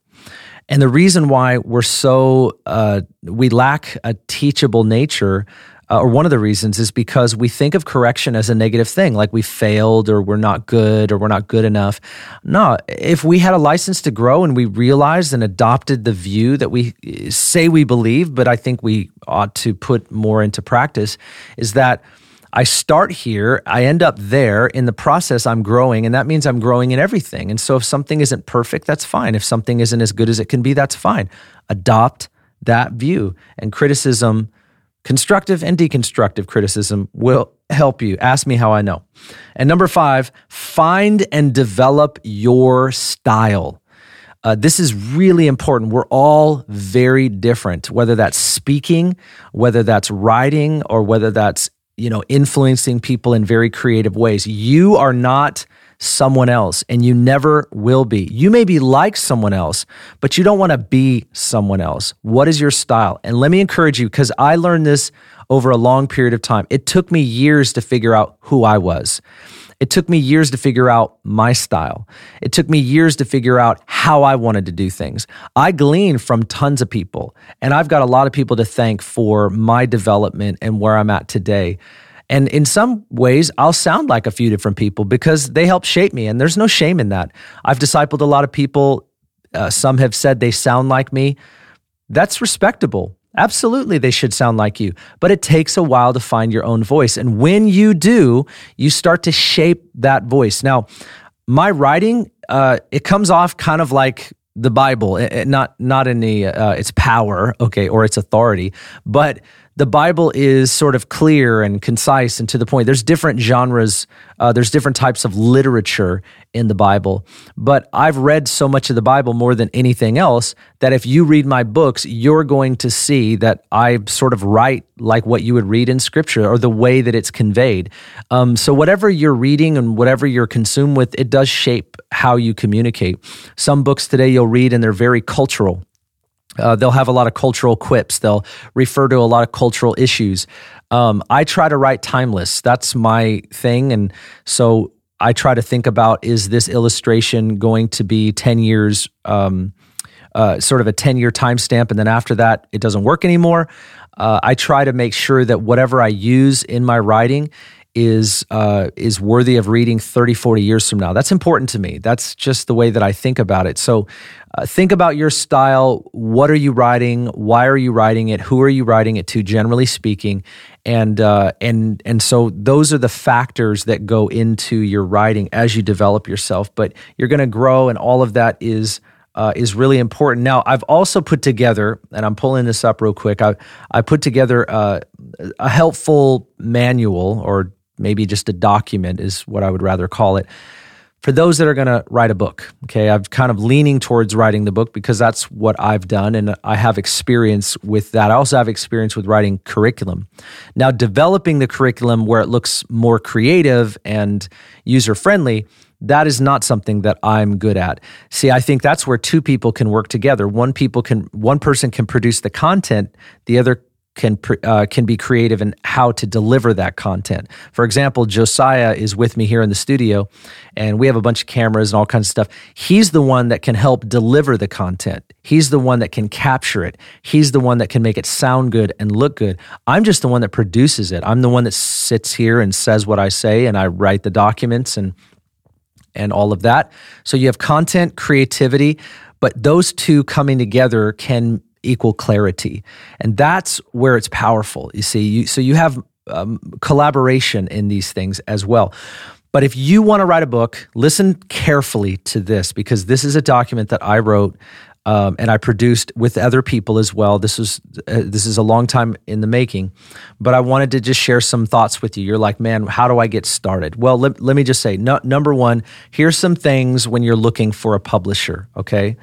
And the reason why we're so, uh, we lack a teachable nature, uh, or one of the reasons is because we think of correction as a negative thing, like we failed or we're not good or we're not good enough. No, if we had a license to grow and we realized and adopted the view that we say we believe, but I think we ought to put more into practice, is that I start here, I end up there. In the process, I'm growing, and that means I'm growing in everything. And so, if something isn't perfect, that's fine. If something isn't as good as it can be, that's fine. Adopt that view. And criticism, constructive and deconstructive criticism, will help you. Ask me how I know. And number five, find and develop your style. Uh, this is really important. We're all very different, whether that's speaking, whether that's writing, or whether that's you know, influencing people in very creative ways. You are not someone else and you never will be. You may be like someone else, but you don't want to be someone else. What is your style? And let me encourage you because I learned this over a long period of time. It took me years to figure out who I was. It took me years to figure out my style. It took me years to figure out how I wanted to do things. I glean from tons of people, and I've got a lot of people to thank for my development and where I'm at today. And in some ways, I'll sound like a few different people because they help shape me, and there's no shame in that. I've discipled a lot of people. Uh, some have said they sound like me. That's respectable. Absolutely, they should sound like you, but it takes a while to find your own voice. And when you do, you start to shape that voice. Now, my writing, uh, it comes off kind of like the Bible, it, it, not not in the uh, its power, okay, or its authority, but the Bible is sort of clear and concise and to the point. There's different genres, uh, there's different types of literature in the Bible. But I've read so much of the Bible more than anything else that if you read my books, you're going to see that I sort of write like what you would read in Scripture or the way that it's conveyed. Um, so whatever you're reading and whatever you're consumed with, it does shape how you communicate. Some books today you'll read and they're very cultural uh, they'll have a lot of cultural quips. They'll refer to a lot of cultural issues. Um, I try to write timeless. That's my thing. And so I try to think about is this illustration going to be 10 years, um, uh, sort of a 10 year timestamp, and then after that, it doesn't work anymore. Uh, I try to make sure that whatever I use in my writing is uh, is worthy of reading 30 40 years from now. That's important to me. That's just the way that i think about it. So uh, think about your style. What are you writing why are you writing it? Who are you writing it to generally speaking? And uh, and and so those are the factors that go into your writing as you develop yourself. But you're going to grow and all of that is uh, is really important. Now, I've also put together, and I'm pulling this up real quick. I I put together uh, a helpful manual or maybe just a document is what I would rather call it. For those that are going to write a book, okay, I'm kind of leaning towards writing the book because that's what I've done and I have experience with that. I also have experience with writing curriculum. Now, developing the curriculum where it looks more creative and user friendly, that is not something that I'm good at. See, I think that's where two people can work together. One people can one person can produce the content, the other can uh, can be creative in how to deliver that content. For example, Josiah is with me here in the studio, and we have a bunch of cameras and all kinds of stuff. He's the one that can help deliver the content. He's the one that can capture it. He's the one that can make it sound good and look good. I'm just the one that produces it. I'm the one that sits here and says what I say, and I write the documents and and all of that. So you have content, creativity, but those two coming together can equal clarity. And that's where it's powerful. You see, you, so you have um, collaboration in these things as well. But if you want to write a book, listen carefully to this because this is a document that I wrote um, and I produced with other people as well. This was uh, this is a long time in the making, but I wanted to just share some thoughts with you. You're like, man, how do I get started? Well, let, let me just say, no, number one, here's some things when you're looking for a publisher. Okay,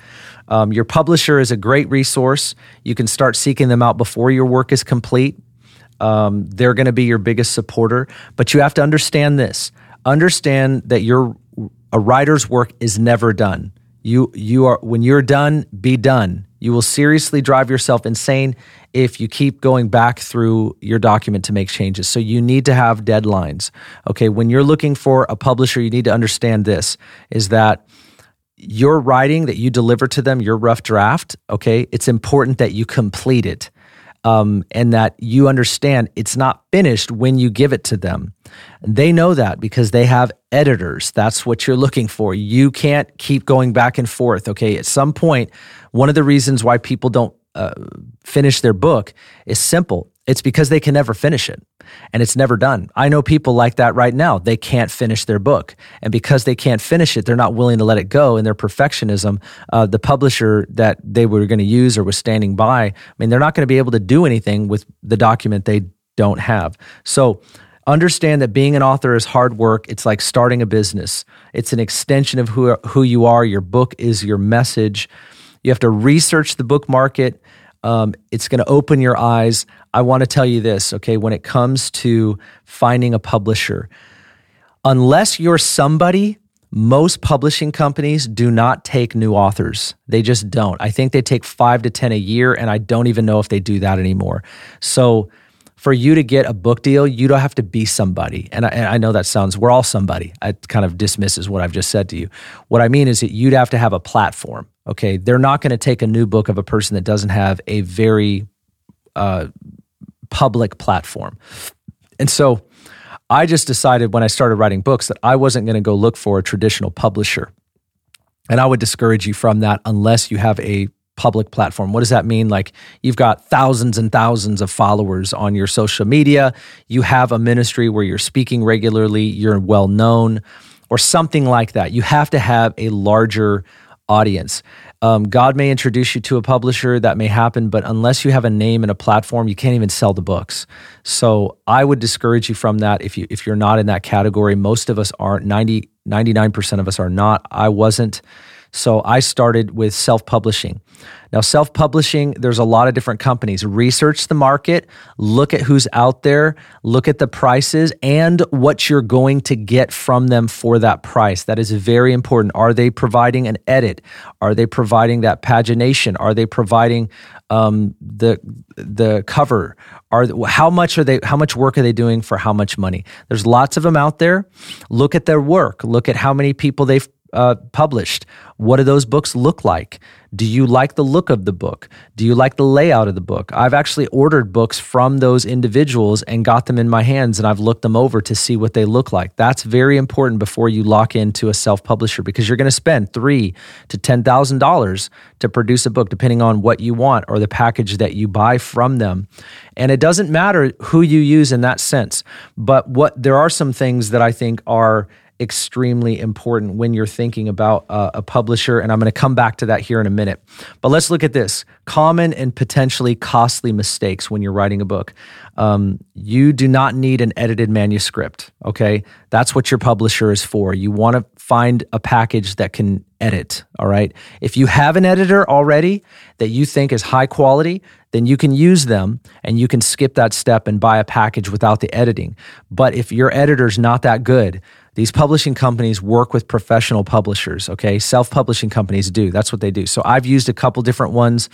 um, your publisher is a great resource. You can start seeking them out before your work is complete. Um, they're going to be your biggest supporter, but you have to understand this. Understand that your a writer's work is never done. You you are when you're done, be done. You will seriously drive yourself insane if you keep going back through your document to make changes. So you need to have deadlines. Okay, when you're looking for a publisher, you need to understand this is that your writing that you deliver to them, your rough draft, okay, it's important that you complete it um, and that you understand it's not finished when you give it to them. They know that because they have editors. That's what you're looking for. You can't keep going back and forth, okay? At some point, one of the reasons why people don't uh, finish their book is simple it's because they can never finish it and it's never done. I know people like that right now. They can't finish their book. And because they can't finish it, they're not willing to let it go. In their perfectionism, uh, the publisher that they were going to use or was standing by, I mean, they're not going to be able to do anything with the document they don't have. So, understand that being an author is hard work. It's like starting a business. It's an extension of who who you are. Your book is your message. You have to research the book market. Um, it's going to open your eyes. I want to tell you this, okay, when it comes to finding a publisher, unless you're somebody, most publishing companies do not take new authors. They just don't. I think they take five to 10 a year, and I don't even know if they do that anymore. So, for you to get a book deal, you don't have to be somebody. And I, and I, know that sounds, we're all somebody. It kind of dismisses what I've just said to you. What I mean is that you'd have to have a platform. Okay. They're not going to take a new book of a person that doesn't have a very uh, public platform. And so I just decided when I started writing books that I wasn't going to go look for a traditional publisher. And I would discourage you from that unless you have a public platform. What does that mean? Like you've got thousands and thousands of followers on your social media, you have a ministry where you're speaking regularly, you're well known, or something like that. You have to have a larger audience. Um, God may introduce you to a publisher, that may happen, but unless you have a name and a platform, you can't even sell the books. So I would discourage you from that if you if you're not in that category. Most of us aren't. 90, 99% of us are not. I wasn't. So I started with self publishing. Now, self publishing, there's a lot of different companies. Research the market, look at who's out there, look at the prices and what you're going to get from them for that price. That is very important. Are they providing an edit? Are they providing that pagination? Are they providing um, the the cover? Are how much are they? How much work are they doing for how much money? There's lots of them out there. Look at their work. Look at how many people they've uh, published. What do those books look like? Do you like the look of the book? Do you like the layout of the book? I've actually ordered books from those individuals and got them in my hands and I've looked them over to see what they look like. That's very important before you lock into a self-publisher because you're going to spend three to ten thousand dollars to produce a book, depending on what you want or the package that you buy from them. And it doesn't matter who you use in that sense. But what there are some things that I think are extremely important when you're thinking about uh, a publisher. And I'm going to come back to that here in a minute. But let's look at this common and potentially costly mistakes when you're writing a book. Um, you do not need an edited manuscript. Okay. That's what your publisher is for. You want to find a package that can edit. All right. If you have an editor already that you think is high quality, then you can use them and you can skip that step and buy a package without the editing. But if your editor's not that good, these publishing companies work with professional publishers, okay? Self publishing companies do. That's what they do. So I've used a couple different ones.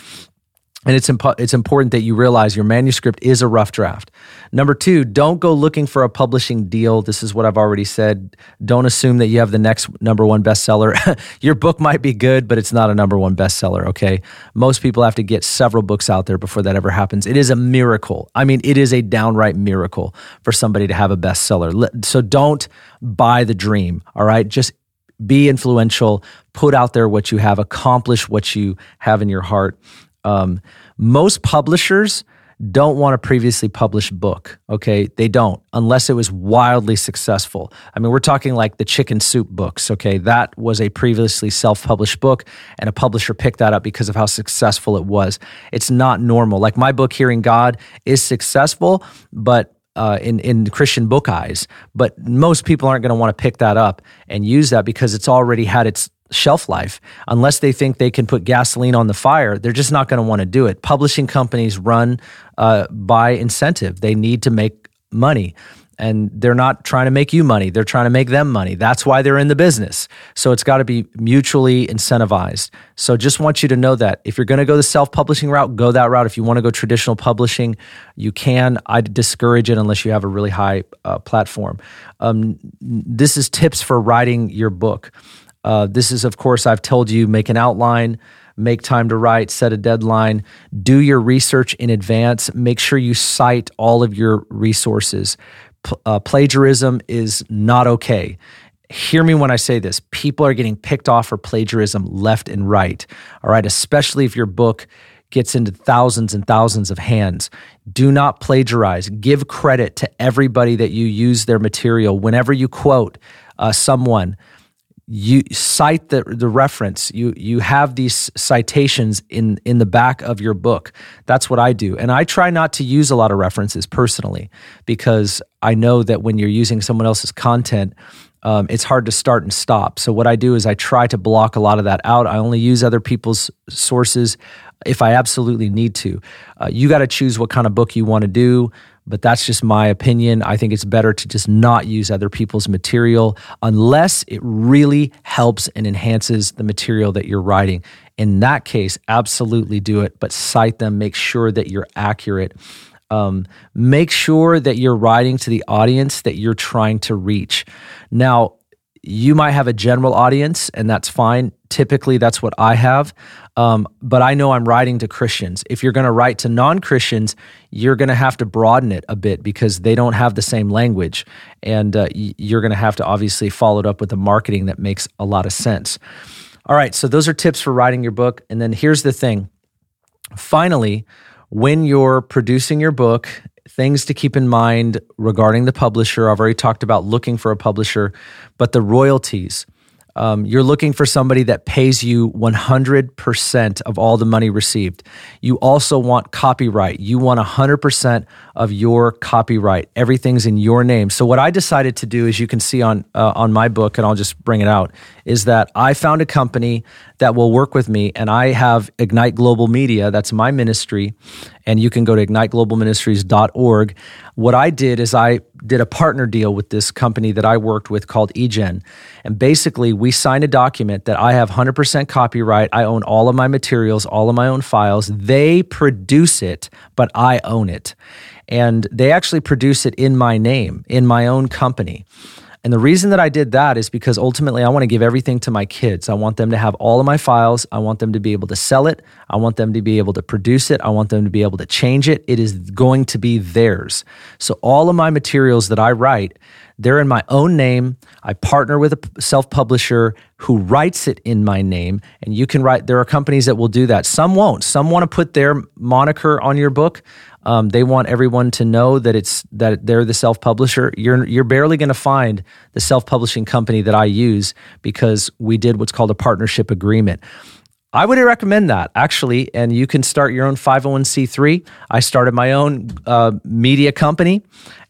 And it's, impo- it's important that you realize your manuscript is a rough draft. Number two, don't go looking for a publishing deal. This is what I've already said. Don't assume that you have the next number one bestseller. your book might be good, but it's not a number one bestseller, okay? Most people have to get several books out there before that ever happens. It is a miracle. I mean, it is a downright miracle for somebody to have a bestseller. So don't buy the dream, all right? Just be influential, put out there what you have, accomplish what you have in your heart. Um, most publishers don't want a previously published book. Okay. They don't, unless it was wildly successful. I mean, we're talking like the chicken soup books. Okay. That was a previously self published book, and a publisher picked that up because of how successful it was. It's not normal. Like my book, Hearing God, is successful, but uh, in in Christian book eyes, but most people aren't going to want to pick that up and use that because it's already had its shelf life. Unless they think they can put gasoline on the fire, they're just not going to want to do it. Publishing companies run uh, by incentive; they need to make money. And they're not trying to make you money. They're trying to make them money. That's why they're in the business. So it's got to be mutually incentivized. So just want you to know that if you're going to go the self publishing route, go that route. If you want to go traditional publishing, you can. I'd discourage it unless you have a really high uh, platform. Um, this is tips for writing your book. Uh, this is, of course, I've told you make an outline, make time to write, set a deadline, do your research in advance, make sure you cite all of your resources. P- uh, plagiarism is not okay. Hear me when I say this. People are getting picked off for plagiarism left and right. All right, especially if your book gets into thousands and thousands of hands. Do not plagiarize. Give credit to everybody that you use their material. Whenever you quote uh, someone, you cite the, the reference. You you have these citations in in the back of your book. That's what i do. And i try not to use a lot of references personally because i know that when you're using someone else's content um, it's hard to start and stop. So what i do is i try to block a lot of that out. I only use other people's sources if i absolutely need to. Uh, you got to choose what kind of book you want to do but that's just my opinion. I think it's better to just not use other people's material unless it really helps and enhances the material that you're writing. In that case, absolutely do it, but cite them, make sure that you're accurate. Um, make sure that you're writing to the audience that you're trying to reach. Now, you might have a general audience, and that's fine. Typically, that's what I have. Um, but I know I'm writing to Christians. If you're going to write to non Christians, you're going to have to broaden it a bit because they don't have the same language. And uh, you're going to have to obviously follow it up with the marketing that makes a lot of sense. All right, so those are tips for writing your book. And then here's the thing finally, when you're producing your book, things to keep in mind regarding the publisher. I've already talked about looking for a publisher, but the royalties. Um, you're looking for somebody that pays you 100% of all the money received. You also want copyright. You want 100% of your copyright. Everything's in your name. So what I decided to do, as you can see on uh, on my book, and I'll just bring it out, is that I found a company that will work with me, and I have Ignite Global Media. That's my ministry, and you can go to igniteglobalministries.org. What I did is I did a partner deal with this company that I worked with called eGen, and basically we signed a document that I have 100% copyright. I own all of my materials, all of my own files. They produce it, but I own it and they actually produce it in my name, in my own company. And the reason that I did that is because ultimately I want to give everything to my kids. I want them to have all of my files. I want them to be able to sell it. I want them to be able to produce it. I want them to be able to change it. It is going to be theirs. So all of my materials that I write, they're in my own name. I partner with a self publisher who writes it in my name. And you can write, there are companies that will do that. Some won't. Some want to put their moniker on your book. Um, they want everyone to know that it's that they're the self publisher. You're you're barely going to find the self publishing company that I use because we did what's called a partnership agreement. I would recommend that actually, and you can start your own 501c3. I started my own uh, media company,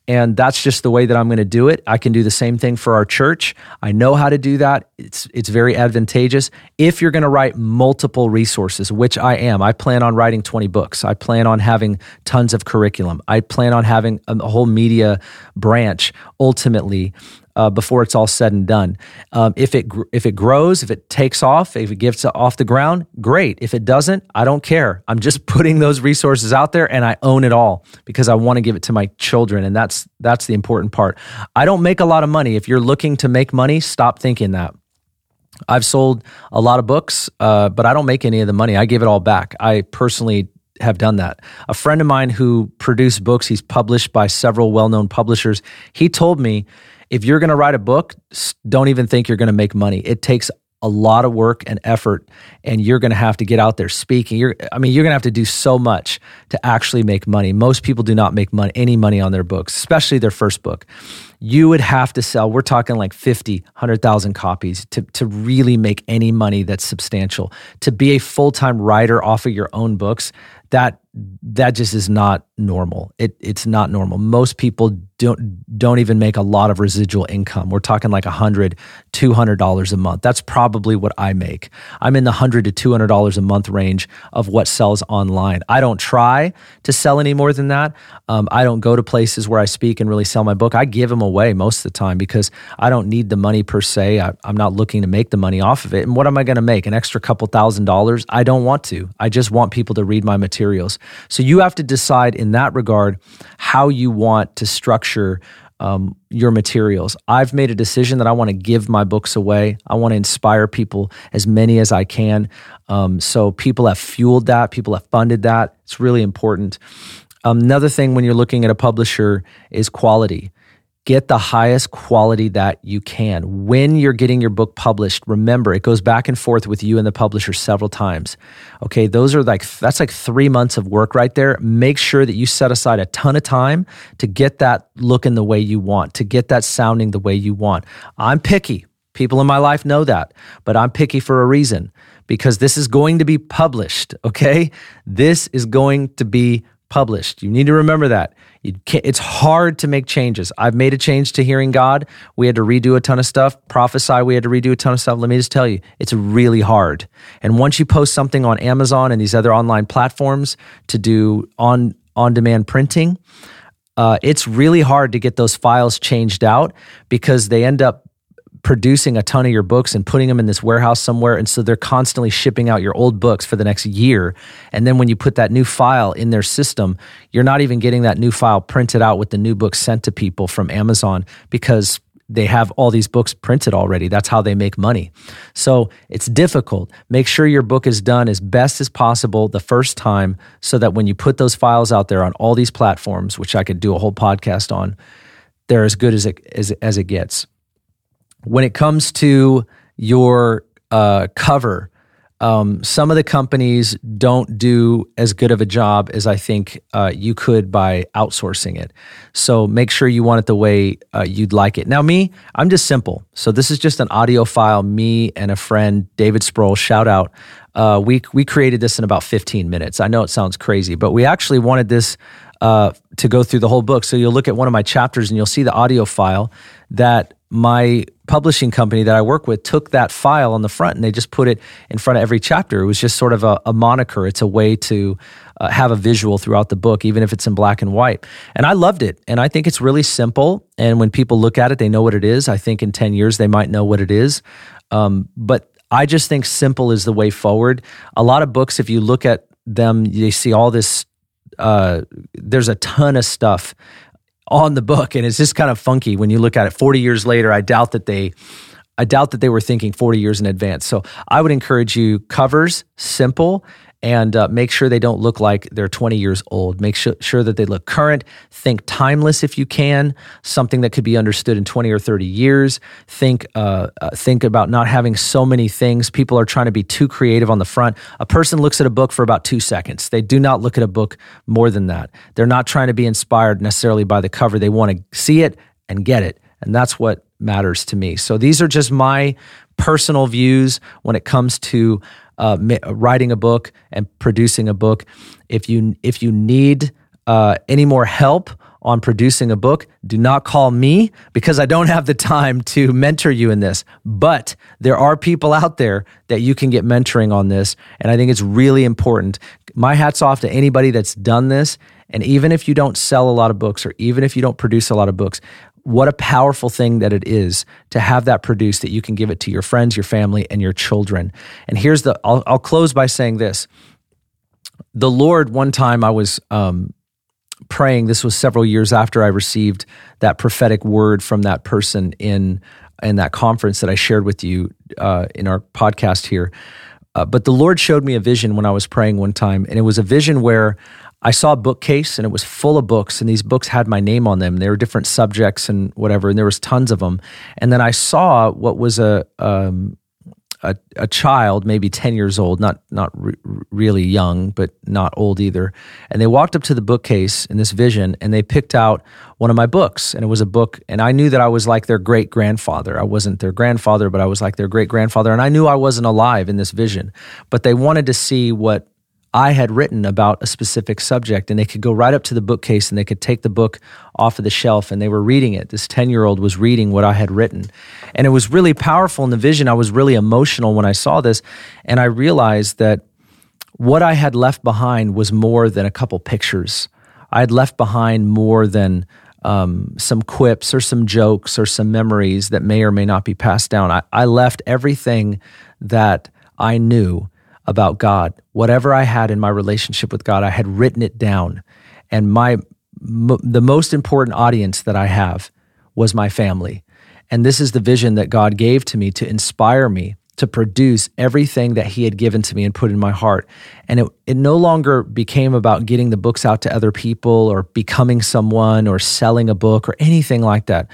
and that's just the way that I'm going to do it. I can do the same thing for our church. I know how to do that. It's it's very advantageous if you're going to write multiple resources, which I am. I plan on writing 20 books. I plan on having tons of curriculum. I plan on having a whole media branch ultimately uh, before it's all said and done. Um, if it if it grows, if it takes off, if it gets off the ground, great. If it doesn't, I don't care. I'm just putting those resources out there, and I own it all because I want to give it to my children, and that's that's the important part. I don't make a lot of money. If you're looking to make money, stop thinking that. I've sold a lot of books, uh, but I don't make any of the money. I give it all back. I personally have done that. A friend of mine who produced books, he's published by several well known publishers. He told me if you're going to write a book, don't even think you're going to make money. It takes a lot of work and effort and you're going to have to get out there speaking. You're i mean you're going to have to do so much to actually make money. Most people do not make money any money on their books especially their first book. You would have to sell we're talking like 50 100000 copies to, to really make any money that's substantial. To be a full-time writer off of your own books that that just is not normal. It it's not normal. Most people don't don't even make a lot of residual income. We're talking like a hundred, two hundred dollars a month. That's probably what I make. I'm in the hundred to two hundred dollars a month range of what sells online. I don't try to sell any more than that. Um, I don't go to places where I speak and really sell my book. I give them away most of the time because I don't need the money per se. I, I'm not looking to make the money off of it. And what am I going to make? An extra couple thousand dollars? I don't want to. I just want people to read my materials. So you have to decide in that regard how you want to structure um, your materials. I've made a decision that I want to give my books away. I want to inspire people as many as I can. Um, so people have fueled that, people have funded that. It's really important. Um, another thing when you're looking at a publisher is quality get the highest quality that you can. When you're getting your book published, remember it goes back and forth with you and the publisher several times. Okay, those are like that's like 3 months of work right there. Make sure that you set aside a ton of time to get that looking the way you want, to get that sounding the way you want. I'm picky. People in my life know that, but I'm picky for a reason because this is going to be published, okay? This is going to be published. You need to remember that. it's hard to make changes. I've made a change to hearing God. We had to redo a ton of stuff. Prophesy, we had to redo a ton of stuff. Let me just tell you, it's really hard. And once you post something on Amazon and these other online platforms to do on on demand printing, uh, it's really hard to get those files changed out because they end up producing a ton of your books and putting them in this warehouse somewhere. And so they're constantly shipping out your old books for the next year. And then when you put that new file in their system, you're not even getting that new file printed out with the new book sent to people from Amazon because they have all these books printed already. That's how they make money. So it's difficult. Make sure your book is done as best as possible the first time so that when you put those files out there on all these platforms, which I could do a whole podcast on, they're as good as it, as, as it gets when it comes to your uh, cover, um, some of the companies don't do as good of a job as I think uh, you could by outsourcing it. So make sure you want it the way uh, you'd like it. Now, me, I'm just simple. So this is just an audio file. Me and a friend, David Sproul, shout out. Uh, we we created this in about 15 minutes. I know it sounds crazy, but we actually wanted this uh, to go through the whole book. So you'll look at one of my chapters and you'll see the audio file that my publishing company that I work with took that file on the front and they just put it in front of every chapter. It was just sort of a, a moniker. It's a way to uh, have a visual throughout the book, even if it's in black and white. And I loved it. And I think it's really simple. And when people look at it, they know what it is. I think in 10 years, they might know what it is. Um, but I just think simple is the way forward. A lot of books, if you look at them, you see all this. Uh, there's a ton of stuff on the book and it's just kind of funky when you look at it. 40 years later i doubt that they i doubt that they were thinking 40 years in advance. So i would encourage you covers simple and uh, make sure they don't look like they're 20 years old. Make sure, sure that they look current. Think timeless if you can, something that could be understood in 20 or 30 years. Think, uh, uh, think about not having so many things. People are trying to be too creative on the front. A person looks at a book for about two seconds. They do not look at a book more than that. They're not trying to be inspired necessarily by the cover. They want to see it and get it. And that's what matters to me. So these are just my personal views when it comes to uh, writing a book and producing a book. If you if you need uh, any more help on producing a book, do not call me because I don't have the time to mentor you in this. But there are people out there that you can get mentoring on this. And I think it's really important. My hat's off to anybody that's done this. And even if you don't sell a lot of books or even if you don't produce a lot of books, what a powerful thing that it is to have that produced that you can give it to your friends, your family, and your children. And here's the, I'll, I'll close by saying this. The Lord, one time I was um, praying, this was several years after I received that prophetic word from that person in, in that conference that I shared with you uh, in our podcast here. Uh, but the Lord showed me a vision when I was praying one time, and it was a vision where I saw a bookcase and it was full of books, and these books had my name on them. They were different subjects and whatever, and there was tons of them. And then I saw what was a um, a, a, child, maybe ten years old, not not re- really young, but not old either. And they walked up to the bookcase in this vision, and they picked out one of my books, and it was a book. And I knew that I was like their great grandfather. I wasn't their grandfather, but I was like their great grandfather, and I knew I wasn't alive in this vision. But they wanted to see what I had written about a specific subject, and they could go right up to the bookcase and they could take the book off of the shelf and they were reading it. This 10 year old was reading what I had written. And it was really powerful in the vision. I was really emotional when I saw this, and I realized that what I had left behind was more than a couple pictures. I had left behind more than um, some quips or some jokes or some memories that may or may not be passed down. I, I left everything that I knew about God. Whatever I had in my relationship with God, I had written it down. And my m- the most important audience that I have was my family. And this is the vision that God gave to me to inspire me to produce everything that he had given to me and put in my heart. And it, it no longer became about getting the books out to other people or becoming someone or selling a book or anything like that.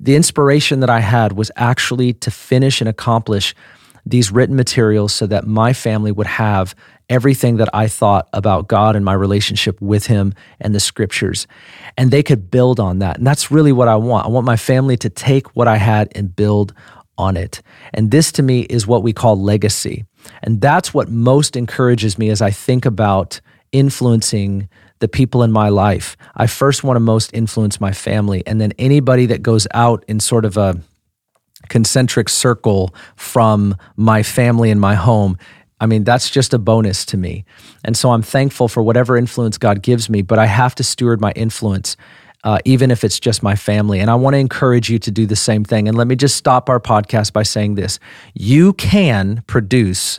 The inspiration that I had was actually to finish and accomplish these written materials so that my family would have everything that I thought about God and my relationship with Him and the scriptures. And they could build on that. And that's really what I want. I want my family to take what I had and build on it. And this to me is what we call legacy. And that's what most encourages me as I think about influencing the people in my life. I first want to most influence my family. And then anybody that goes out in sort of a concentric circle from my family and my home. I mean, that's just a bonus to me. And so I'm thankful for whatever influence God gives me, but I have to steward my influence, uh, even if it's just my family. And I want to encourage you to do the same thing. And let me just stop our podcast by saying this you can produce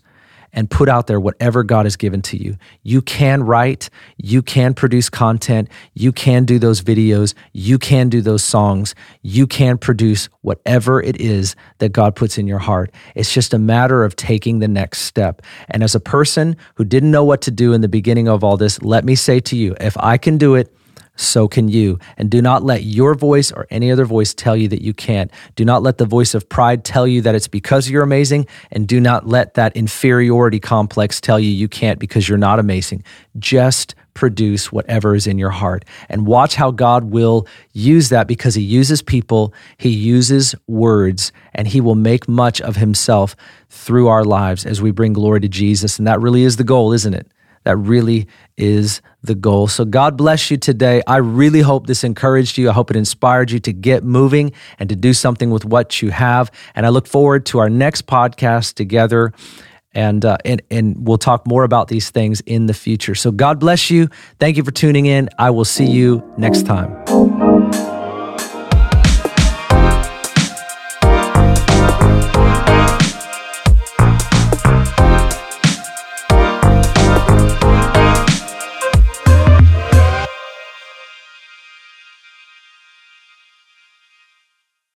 and put out there whatever God has given to you. You can write, you can produce content, you can do those videos, you can do those songs, you can produce whatever it is that God puts in your heart. It's just a matter of taking the next step. And as a person who didn't know what to do in the beginning of all this, let me say to you if I can do it, so can you. And do not let your voice or any other voice tell you that you can't. Do not let the voice of pride tell you that it's because you're amazing. And do not let that inferiority complex tell you you can't because you're not amazing. Just produce whatever is in your heart and watch how God will use that because He uses people, He uses words, and He will make much of Himself through our lives as we bring glory to Jesus. And that really is the goal, isn't it? That really is the goal. So, God bless you today. I really hope this encouraged you. I hope it inspired you to get moving and to do something with what you have. And I look forward to our next podcast together. And, uh, and, and we'll talk more about these things in the future. So, God bless you. Thank you for tuning in. I will see you next time.